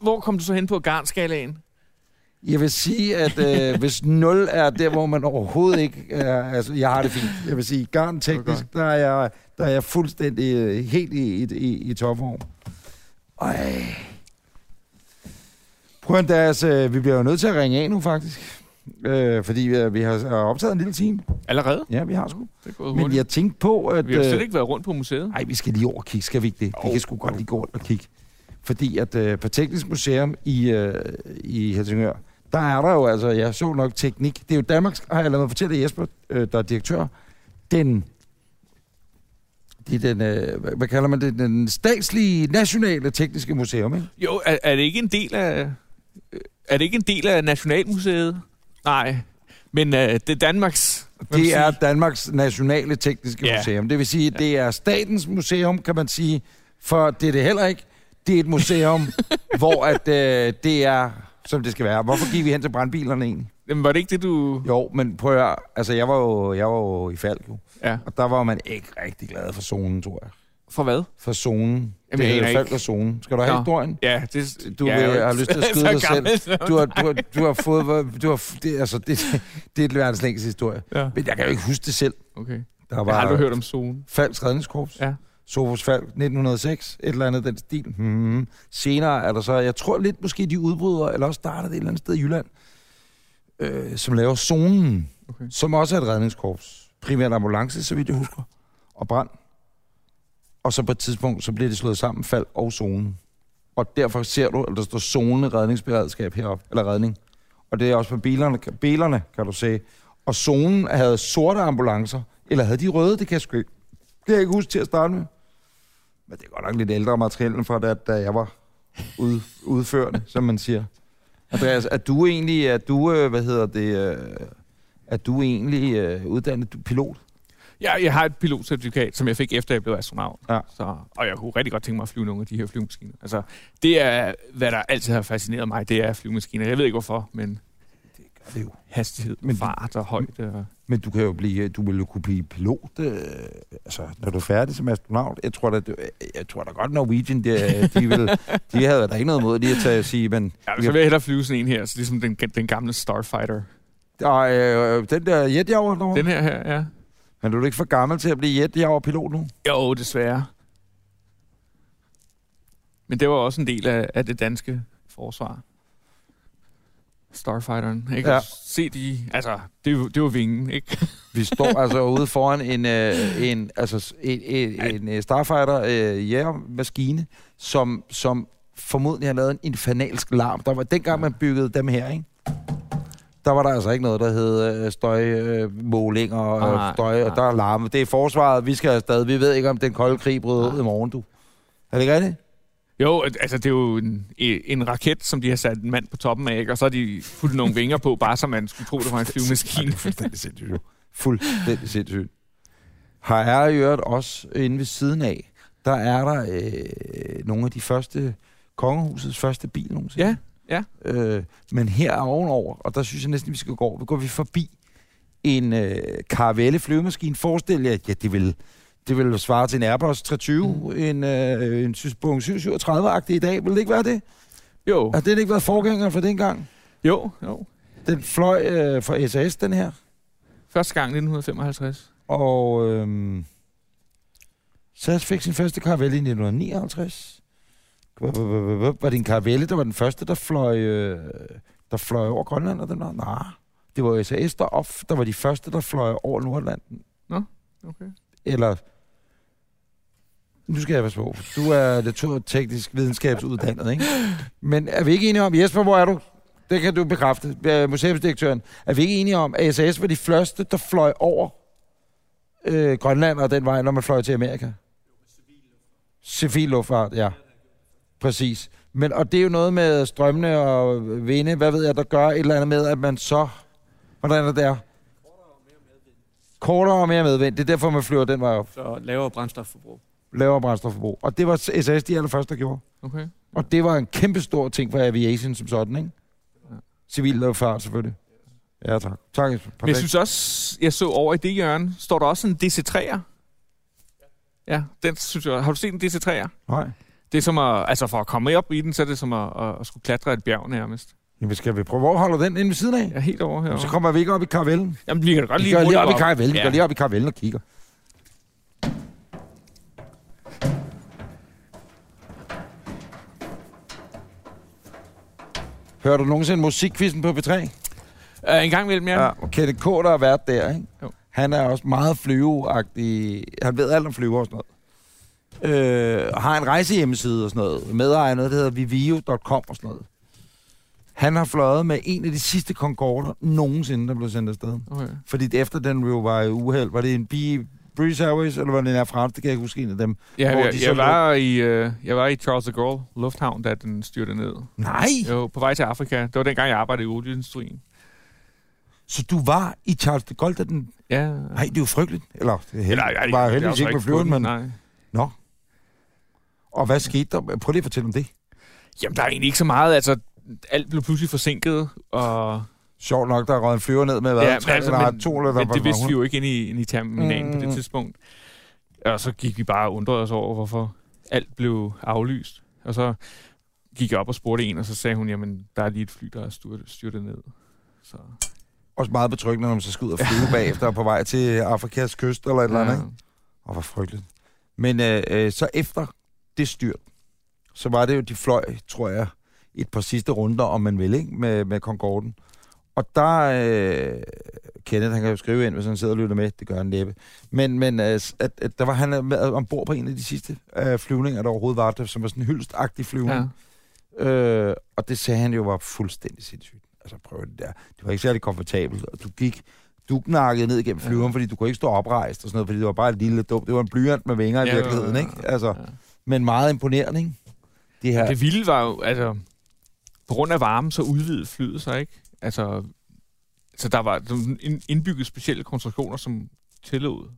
hvor kom du så hen på garnskalaen? Jeg vil sige, at øh, hvis 0 er der, hvor man overhovedet ikke er... Altså, jeg har det fint. Jeg vil sige, garn teknisk, der er jeg, der er jeg fuldstændig øh, helt i, i, i, i topform. Ej. Prøv at deres, øh, vi bliver jo nødt til at ringe af nu, faktisk. Øh, fordi vi, vi har optaget en lille time. Allerede? Ja, vi har sgu. Det gået Men jeg tænkte på, at... Vi har jo øh, slet ikke været rundt på museet. Nej, vi skal lige over og kigge, skal vi ikke det? Vi Jo. kan sgu godt lige gå rundt og kigge. Fordi at øh, på Teknisk Museum i, øh, i Helsingør, der er der jo altså, jeg så nok teknik. Det er jo Danmarks, har jeg lavet mig fortælle Jesper, øh, der er direktør, den, Det er den, øh, hvad, kalder man det? Den statslige nationale tekniske museum, ikke? Jo, er, er det ikke en del af... øh, Er det ikke en del af Nationalmuseet? Nej, men øh, det er Danmarks... Det er Danmarks nationale tekniske Ja. museum. Det vil sige, det er statens museum, kan man sige, for det er det heller ikke. Det er et museum, hvor at, øh, det er, som det skal være. Hvorfor gik vi hen til brandbilerne egentlig? Jamen, var det ikke det, du... Jo, men prøv at høre, altså jeg var jo, jeg var jo i Falk, jo, Ja. og der var man ikke rigtig glad for zonen, tror jeg. For hvad? For zonen. Jamen, det Falk og zonen. Skal du have Nå. historien? Ja, det... Du ja, vil- er jo har lyst til at skyde dig selv. Du har, du har, du har fået, du har, det, altså, det, det er et verdens længste historie. Ja, Men jeg kan jo ikke huske det selv. okay. Der Jeg har aldrig hørt om zone. Falks redningskorps. Ja. Sofus Falk, 1906, et eller andet den stil. Hmm. Senere er der så, jeg tror lidt måske de udbryder, eller også starter det et eller andet sted i Jylland, øh, som laver Zonen, Okay. som også er et redningskorps. Primært ambulance, så vidt jeg husker, og brand. Og så på et tidspunkt, så bliver det slået sammen, fald og Zonen. Og derfor ser du, at der står Zone redningsberedskab heroppe, eller redning. Og det er også på bilerne, bilerne kan du se. Og Zonen havde sorte ambulancer, eller havde de røde, det kan jeg sgu ikke. Det kan jeg ikke huske til at starte med. Men det er godt nok lidt ældre materiale fra da, da jeg var ude, udførende, som man siger. Andreas, er du egentlig, er du, øh, hvad hedder det, øh, er du egentlig øh, uddannet du- pilot? Ja, jeg har et pilotcertifikat, som jeg fik efter, jeg blev astronaut. Ja. Så, og jeg kunne rigtig godt tænke mig at flyve nogle af de her flyvemaskiner. Altså, det er, hvad der altid har fascineret mig, det er flyvemaskiner. Jeg ved ikke hvorfor, men Det er jo. hastighed, Men- men, fart og højde. Og... Men du kan jo blive, du vil jo kunne blive pilot, øh, altså, når du er færdig som astronaut. Jeg tror da, du, jeg tror da godt, Norwegian, de, de, vil, de havde da ikke noget mod lige at tage og sige, men... Ja, så vil jeg hellere flyve sådan en her, så ligesom den, den gamle Starfighter. Og, øh, den der jetjager Den her her, ja. men du er ikke for gammel til at blive jetjager pilot nu? Jo, desværre. Men det var også en del af, af det danske forsvar. Starfighteren. Ikke? Ja. Se de, altså, det, det var vingen, ikke? Vi står altså ude foran en, øh, en, altså, en, en, en øh, Starfighter øh, jægermaskine, som, som formodentlig har lavet en infernalsk larm. Der var, dengang man byggede dem her, ikke? Der var der altså ikke noget, der hed øh, støjmåling og øh, støj, og der er larme. Det er forsvaret, vi skal afsted. Vi ved ikke, om den kolde krig bryder ud i morgen, du. Er det ikke rigtigt? Jo, altså det er jo en, en raket, som de har sat en mand på toppen af, ikke? og så har de fuldt nogle vinger på, bare så man skulle tro, det var en flyvemaskine. Fuldstændig sindssygt. Fuldstændig sindssygt. Har jeg i øvrigt også inde ved siden af, der er der øh, nogle af de første, kongehusets første bil nogensinde. Ja, ja. Øh, men her er ovenover, og der synes jeg næsten, vi skal gå over, går vi forbi en øh, Caravelle flyvemaskine. Forestil jer, ja, det vil, det vil svare til en Airbus 320, mm. en, øh, en Boeing 737-agtig i dag. Vil det ikke være det? Jo, Har det ikke været forgænger for dengang? jo, jo. Den fløj øh, fra SAS, den her. Første gang 1955. Og øhm, SAS fik sin første Caravelle i 1959. Var det en Caravelle, der var den første, der fløj, øh, der fløj over Grønland? Og den var? Nej, det var SAS, der, op, der var de første, der fløj over Nordlanden. Okay. Eller... Nu skal jeg passe på. Du er naturteknisk videnskabsuddannet, ikke? Men er vi ikke enige om... Jesper, hvor er du? Det kan du bekræfte, museumsdirektøren. Er vi ikke enige om, at SAS var de første, der fløj over øh, Grønland og den vej, når man fløj til Amerika? Civil luftfart, ja. Præcis. Men, og det er jo noget med strømmene og vinde, hvad ved jeg, der gør et eller andet med, at man så... Hvordan er det der? Kortere og mere medvind. Det er derfor, man flyver den vej op. Så lavere brændstofforbrug. Lavere brændstofforbrug. Og det var SAS de allerførste, der gjorde. Okay. Og det var en kæmpe stor ting for aviation som sådan, ikke? Ja. Civil luftfart, selvfølgelig. Ja, tak. Tak, Jesper. Men jeg synes også, jeg så over i det hjørne, står der også en DC-3'er. Ja, den synes jeg. Har du set en DC-3'er? Nej. Det er som at, altså for at komme op i den, så er det som at, at, at skulle klatre et bjerg nærmest. Jamen, skal vi prøve? Hvor holder den inde ved siden af? Er helt over her. Så kommer vi ikke op i karavellen. Jamen, vi kan godt Vi lige går lige hurtigt op i karavellen. Vi Ja. går lige op i karavellen og kigger. Hører du nogensinde musikquizzen på P3? Uh, en gang imellem, ja. Ja, og Kenneth K., der har været der, ikke? Jo. Han er også meget flyveagtig. Han ved alt om flyver og sådan noget. Øh, har en rejsehjemmeside og sådan noget. Medejer noget, der hedder vivio.com og sådan noget. Han har fløjet med en af de sidste Concorder nogensinde, der blev sendt afsted. Okay. Fordi det efter den jo var i uheld, var det en bi, British Airways, eller var det Air France? Det kan jeg ikke huske en af dem. Ja, Hvor jeg, de jeg, var i, øh, jeg var i Charles de Gaulle Lufthavn, da den styrte ned. Nej! Jo, på vej til Afrika. Det var dengang, jeg arbejdede i olieindustrien. Så du var i Charles de Gaulle, da den... Ja. Nej, det er jo frygteligt. Eller, det er held... Nej, nej, var heldigvis ikke med på flyveren, men... Nej. Nå. Og hvad skete der? Prøv lige at fortælle om det. Jamen, der er egentlig ikke så meget. Altså, alt blev pludselig forsinket, og... Sjovt nok, der er røget en flyver ned med, hvad? Ja, Ja, men altså, men- to, eller Men der det vidste vi jo ikke inde i, inde i terminalen mm. på Mm. det tidspunkt. Og så gik vi bare og undrede os over, hvorfor alt blev aflyst. Og så gik jeg op og spurgte en, og så sagde hun, jamen, der er lige et fly, der er styrtet, styrtet ned. Så, Også meget betryggende, når man så skal ud og flyve bagefter på vej til Afrikas kyst eller et eller andet, ikke? Og hvor frygteligt. Men øh, øh, så efter det styrt, så var det jo, de fløj, tror jeg, et par sidste runder, om man vil, ikke? Med, med Concorden. Og der, øh, Kenneth, han kan jo skrive ind, hvis han sidder og lytter med, det gør han næppe. Men, men øh, at, at der var han med ombord på en af de sidste øh, flyvninger, der overhovedet var der, som var sådan en hyldstagtig flyvning. ja. Øh, og det sagde han jo var fuldstændig sindssygt. Altså prøv det der. Det var ikke særlig komfortabelt, og du gik du knakkede ned igennem Ja. flyveren, fordi du kunne ikke stå oprejst og sådan noget, fordi det var bare et lille dumt. Det var en blyant med vinger i Ja, virkeligheden, ja, ja, ikke? Altså, Ja. Men meget imponerende, ikke? Det her. Det vilde var jo, altså, på grund af varmen, så udvidede flyet sig, ikke? Altså, så der var indbygget specielle konstruktioner, som tillod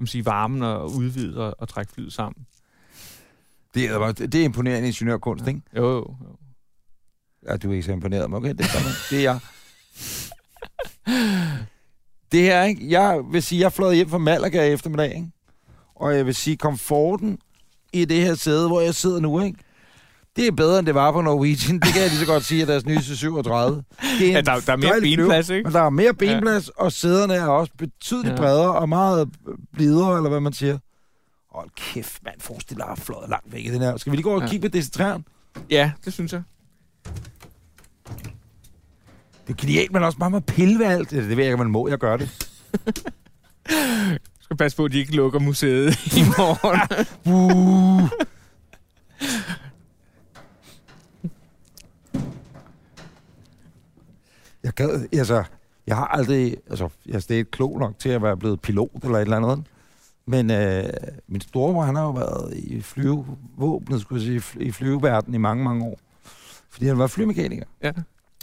man sige, varmen og udvide og, og trække flyet sammen. Det, er, det er imponerende ingeniørkunst, ikke? Jo, jo, jo. Ja, du er ikke så imponeret, men okay, det er, det er jeg. Det her, ikke? Jeg vil sige, jeg fløjet hjem fra Malaga i eftermiddag, ikke? Og jeg vil sige, komforten i det her sæde, hvor jeg sidder nu, ikke? Det er bedre, end det var på Norwegian. Det kan jeg lige så godt sige, at deres nye 37. Det er Ja, der, der er mere benplads, ikke? Men der er mere benplads, ja. og sæderne er også betydeligt Ja. bredere og meget blidere, eller hvad man siger. Hold kæft, mand, forestil dig fløjet langt væk i den her. Skal vi lige gå og Ja. kigge på DC-3'eren? Ja, det synes jeg. Det er genialt, men også meget med pille ved alt. Det ved jeg ikke, man må. Jeg gør det. Skal passe på, at de ikke lukker museet i morgen. Uh. Jeg gad, altså, jeg har aldrig, altså, jeg er stadig klog nok til at være blevet pilot eller et eller andet. Men øh, min storebror, han har jo været i flyvevåbnet, skulle jeg sige, i flyveverdenen i mange, mange år. Fordi han var flymekaniker. ja.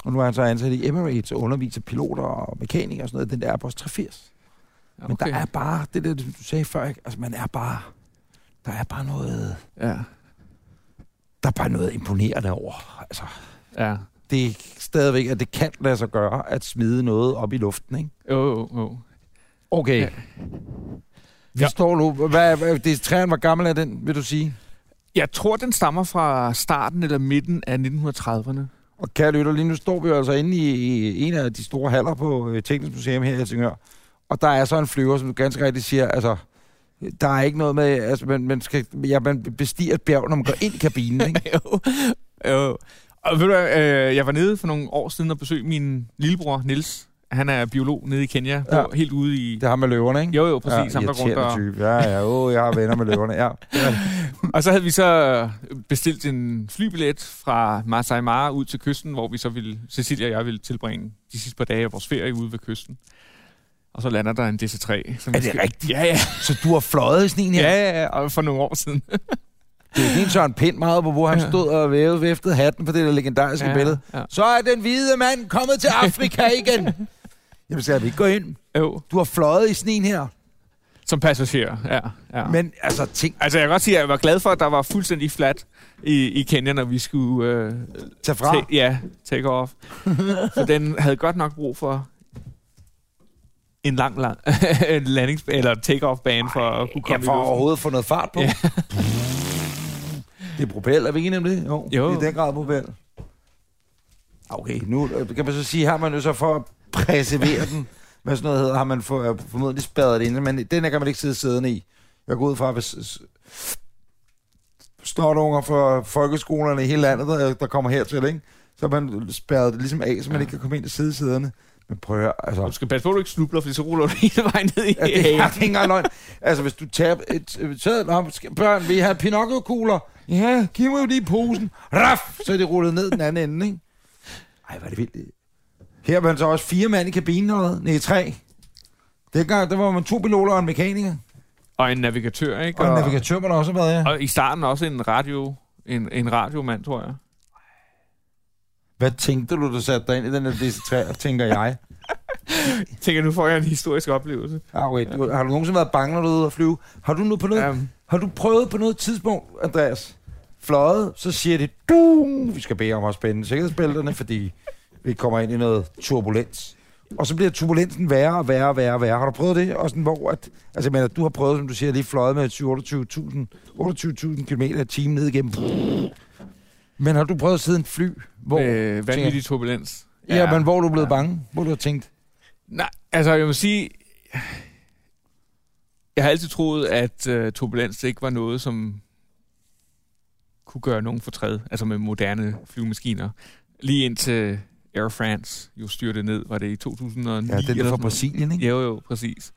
Og nu er han så ansat i Emirates og underviser piloter og mekanikere og sådan noget. Den der Airbus 380. Men okay. der er bare, det der, du sagde før, ikke? altså man er bare, der er bare noget, Ja. der er bare noget imponerende over. Altså, Ja. det er stadigvæk, at det kan lade sig gøre at smide noget op i luften, ikke? Jo, jo, jo. Okay. Ja. Vi Ja. ja. står nu, hvad, hvad det er træen, hvor gammel er den, vil du sige? Jeg tror, den stammer fra starten eller midten af 1930'erne. Og kære lytter, lige nu står vi jo altså inde i, i en af de store haller på øh, Teknisk Museum her i Helsingør. Og der er så en flyver, som du ganske rigtigt siger, altså, der er ikke noget med, altså, man, man, skal, ja, man bestiger et bjerg, når man går ind i kabinen, ikke? jo. jo. Og ved du øh, jeg var nede for nogle år siden og besøgte min lillebror, Nils. Han er biolog nede i Kenya, ja. Helt ude i... Det har med løverne, ikke? Jo, jo, præcis. Ja, ham, der rundt og, type. Ja, ja, oh, jeg har venner med løverne, ja. og så havde vi så bestilt en flybillet fra Masai Mara ud til kysten, hvor vi så ville, Cecilia og jeg ville tilbringe de sidste par dage af vores ferie ude ved kysten. Og så lander der en DC-3. Som Er det rigtigt? Ja, ja. Så du har fløjet i sådan en her? Ja, ja, ja. Og for nogle år siden. Det er helt Søren Pind meget på, hvor han Ja. stod og vævede væftede hatten på det der legendariske ja, billede. Ja. Så er den hvide mand kommet til Afrika igen. Jamen, skal vi ikke gå ind? Jo, Du har fløjet i sådan en her. som passager. Ja, ja. Men altså, tænk, Altså, jeg kan godt sige, at jeg var glad for, at der var fuldstændig flat i, i Kenya, når vi skulle øh, tag fra. ta- ja, take off. for den havde godt nok brug for en lang, lang landings eller take-off bane for at kunne Ja, komme for i luften. overhovedet få noget fart på. Ja. Det er propel, er vi enige om det? Jo, Jo. det er den grad propel. Okay, nu kan man så sige, har man jo så for at preservere den, hvad sådan noget hedder, har man for, øh, formodentlig spadet det inde, men den her kan man ikke sidde siddende i. Jeg går ud fra, hvis snotunger fra folkeskolerne i hele landet, der, der kommer hertil, ikke? så man spærret det ligesom af, så man Ja. ikke kan komme ind til sidesæderne. Men prøv at altså... Du skal passe på, at du ikke snubler, for så ruller du hele vejen ned i Ja, det er ikke engang løgn. Altså, hvis du tager et... så, nå, skal, børn, vil I have Pinocchio-kugler? Ja, giv mig jo lige posen. Raf! Så er det rullet ned den anden ende, ikke? Ej, er det vildt. Her var så også fire mand i kabinen eller hvad? Nej, tre. Dengang, der var man to piloter og en mekaniker. Og en navigatør, ikke? Og en navigatør må der også have været, ja. Og i starten også en radio, en, en radiomand, tror jeg. Hvad tænkte du, du satte dig ind i den her DC3, tænker jeg? Jeg tænker, nu får jeg en historisk oplevelse. Ah, wait. Du, har du nogensinde været bange, når du er ude at flyve? Har du nu på noget, Um, har du prøvet på noget tidspunkt, Andreas, fløjet, så siger det, du, vi skal bede om at spænde sikkerhedsbælterne, fordi vi kommer ind i noget turbulens. Og så bliver turbulensen værre og værre og værre og værre. Har du prøvet det? Og sådan, hvor at, altså, jeg mener, du har prøvet, som du siger, lige fløjet med 28.000 28.000 km i timen ned igennem. Men har du prøvet at sidde i en fly, hvor, øh, vanvittig turbulens. ja, ja, men hvor er du blevet bange? Hvor du har tænkt, Nej, altså jeg må sige, jeg har altid troet, at uh, turbulens ikke var noget, som kunne gøre nogen fortræd, altså med moderne flyvemaskiner. Lige indtil Air France jo styrte ned, var det i 2009? ja, eller er fra? Brasilien, ikke? Jo, jo, præcis.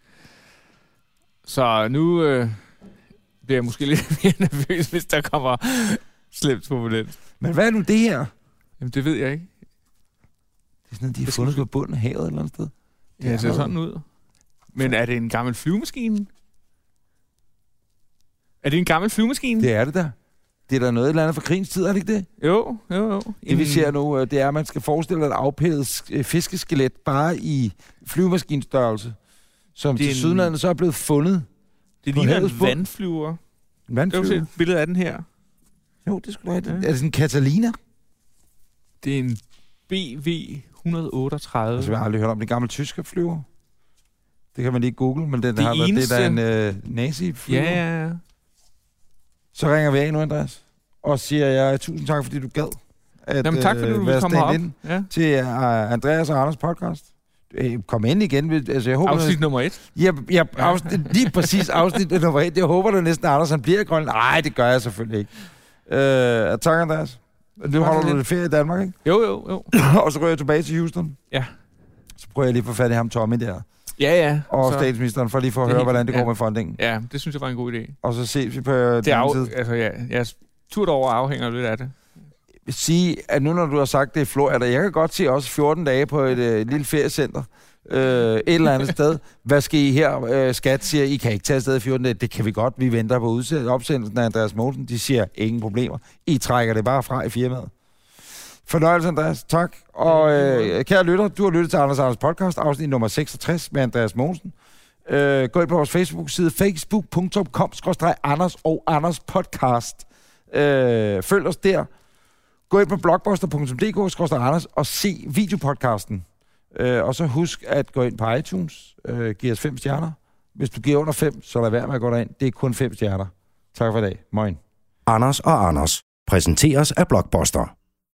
Så nu øh, bliver jeg måske lidt mere nervøs, hvis der kommer slemt turbulens. Men hvad er nu det her? Jamen, det ved jeg ikke. Det er sådan, at de har Det fundet på bunden af havet et eller andet sted. Ja, det ser sådan ud. Men er det en gammel flyvemaskine? Er det en gammel flyvemaskine? Det er det der. Det er da noget et eller andet fra krigens tid, er det ikke det? Jo, jo, jo. Det vi ser nu, øh, det er, at man skal forestille et afpædet øh, fiskeskelet bare i flyvemaskinstørrelse, som Det til sydlandet så er blevet fundet. Det ligner en vandflyver. En Det er vandflyver. et billede af den her. Jo, det skulle du have. Ja. Er det sådan en Catalina? Det er en BV-138. Altså, jeg har aldrig hørt om det gamle tyske flyver. Det kan man lige google, men den Det har været, det er en eneste- øh, nazi-flyver. Ja, ja, ja. Så ringer vi af nu, Andreas, og siger jeg tusind tak, fordi du gad. At, Jamen, tak fordi øh, du være ville komme herop. Ja. til uh, Andreas og Anders podcast. Øh, Kom ind igen. vi- Altså, jeg håber, Afsnit nummer et. Ja, ja afsnit, lige præcis afsnit nummer et. Jeg håber da næsten, at Anders han bliver grøn. Nej, det gør jeg selvfølgelig ikke. Øh, tak, Andreas. Nu holder du det. lidt ferie i Danmark, ikke? Jo, jo, jo. og så går jeg tilbage til Houston. Ja. Så prøver jeg lige at få fat i ham, Tommy, der. Ja, ja. Og så, statsministeren, for lige for at høre, helt- hvordan det går ja. med fundingen. Ja, det synes jeg var en god idé. Og så ses vi på Det den af, side. altså, ja, jeres tur derover afhænger lidt af det. Sige, at nu når du har sagt, det er Florida, jeg kan godt se også 14 dage på et øh, lille feriecenter. Øh, et eller andet sted. Hvad skal I her? Øh, skat siger, I kan ikke tage afsted i 14 dage. Det kan vi godt. Vi venter på opsendelsen af Andreas Mogensen. De siger, ingen problemer. I trækker det bare fra i firmaet. Fornøjelse, Andreas. Tak. Og øh, kære lytter, du har lyttet til Anders Anders podcast, afsnit nummer 66 med Andreas Mogensen. Øh, gå ind på vores Facebook-side, facebook.com-anders og Anders podcast. Øh, følg os der. Gå ind på blogbuster.dk-anders og se videopodcasten. Øh, og så husk at gå ind på iTunes. Øh, giv os fem stjerner. Hvis du giver under fem, så lad være med at gå derind. Det er kun fem stjerner. Tak for i dag. Moin. Anders og Anders præsenteres af Blockbuster.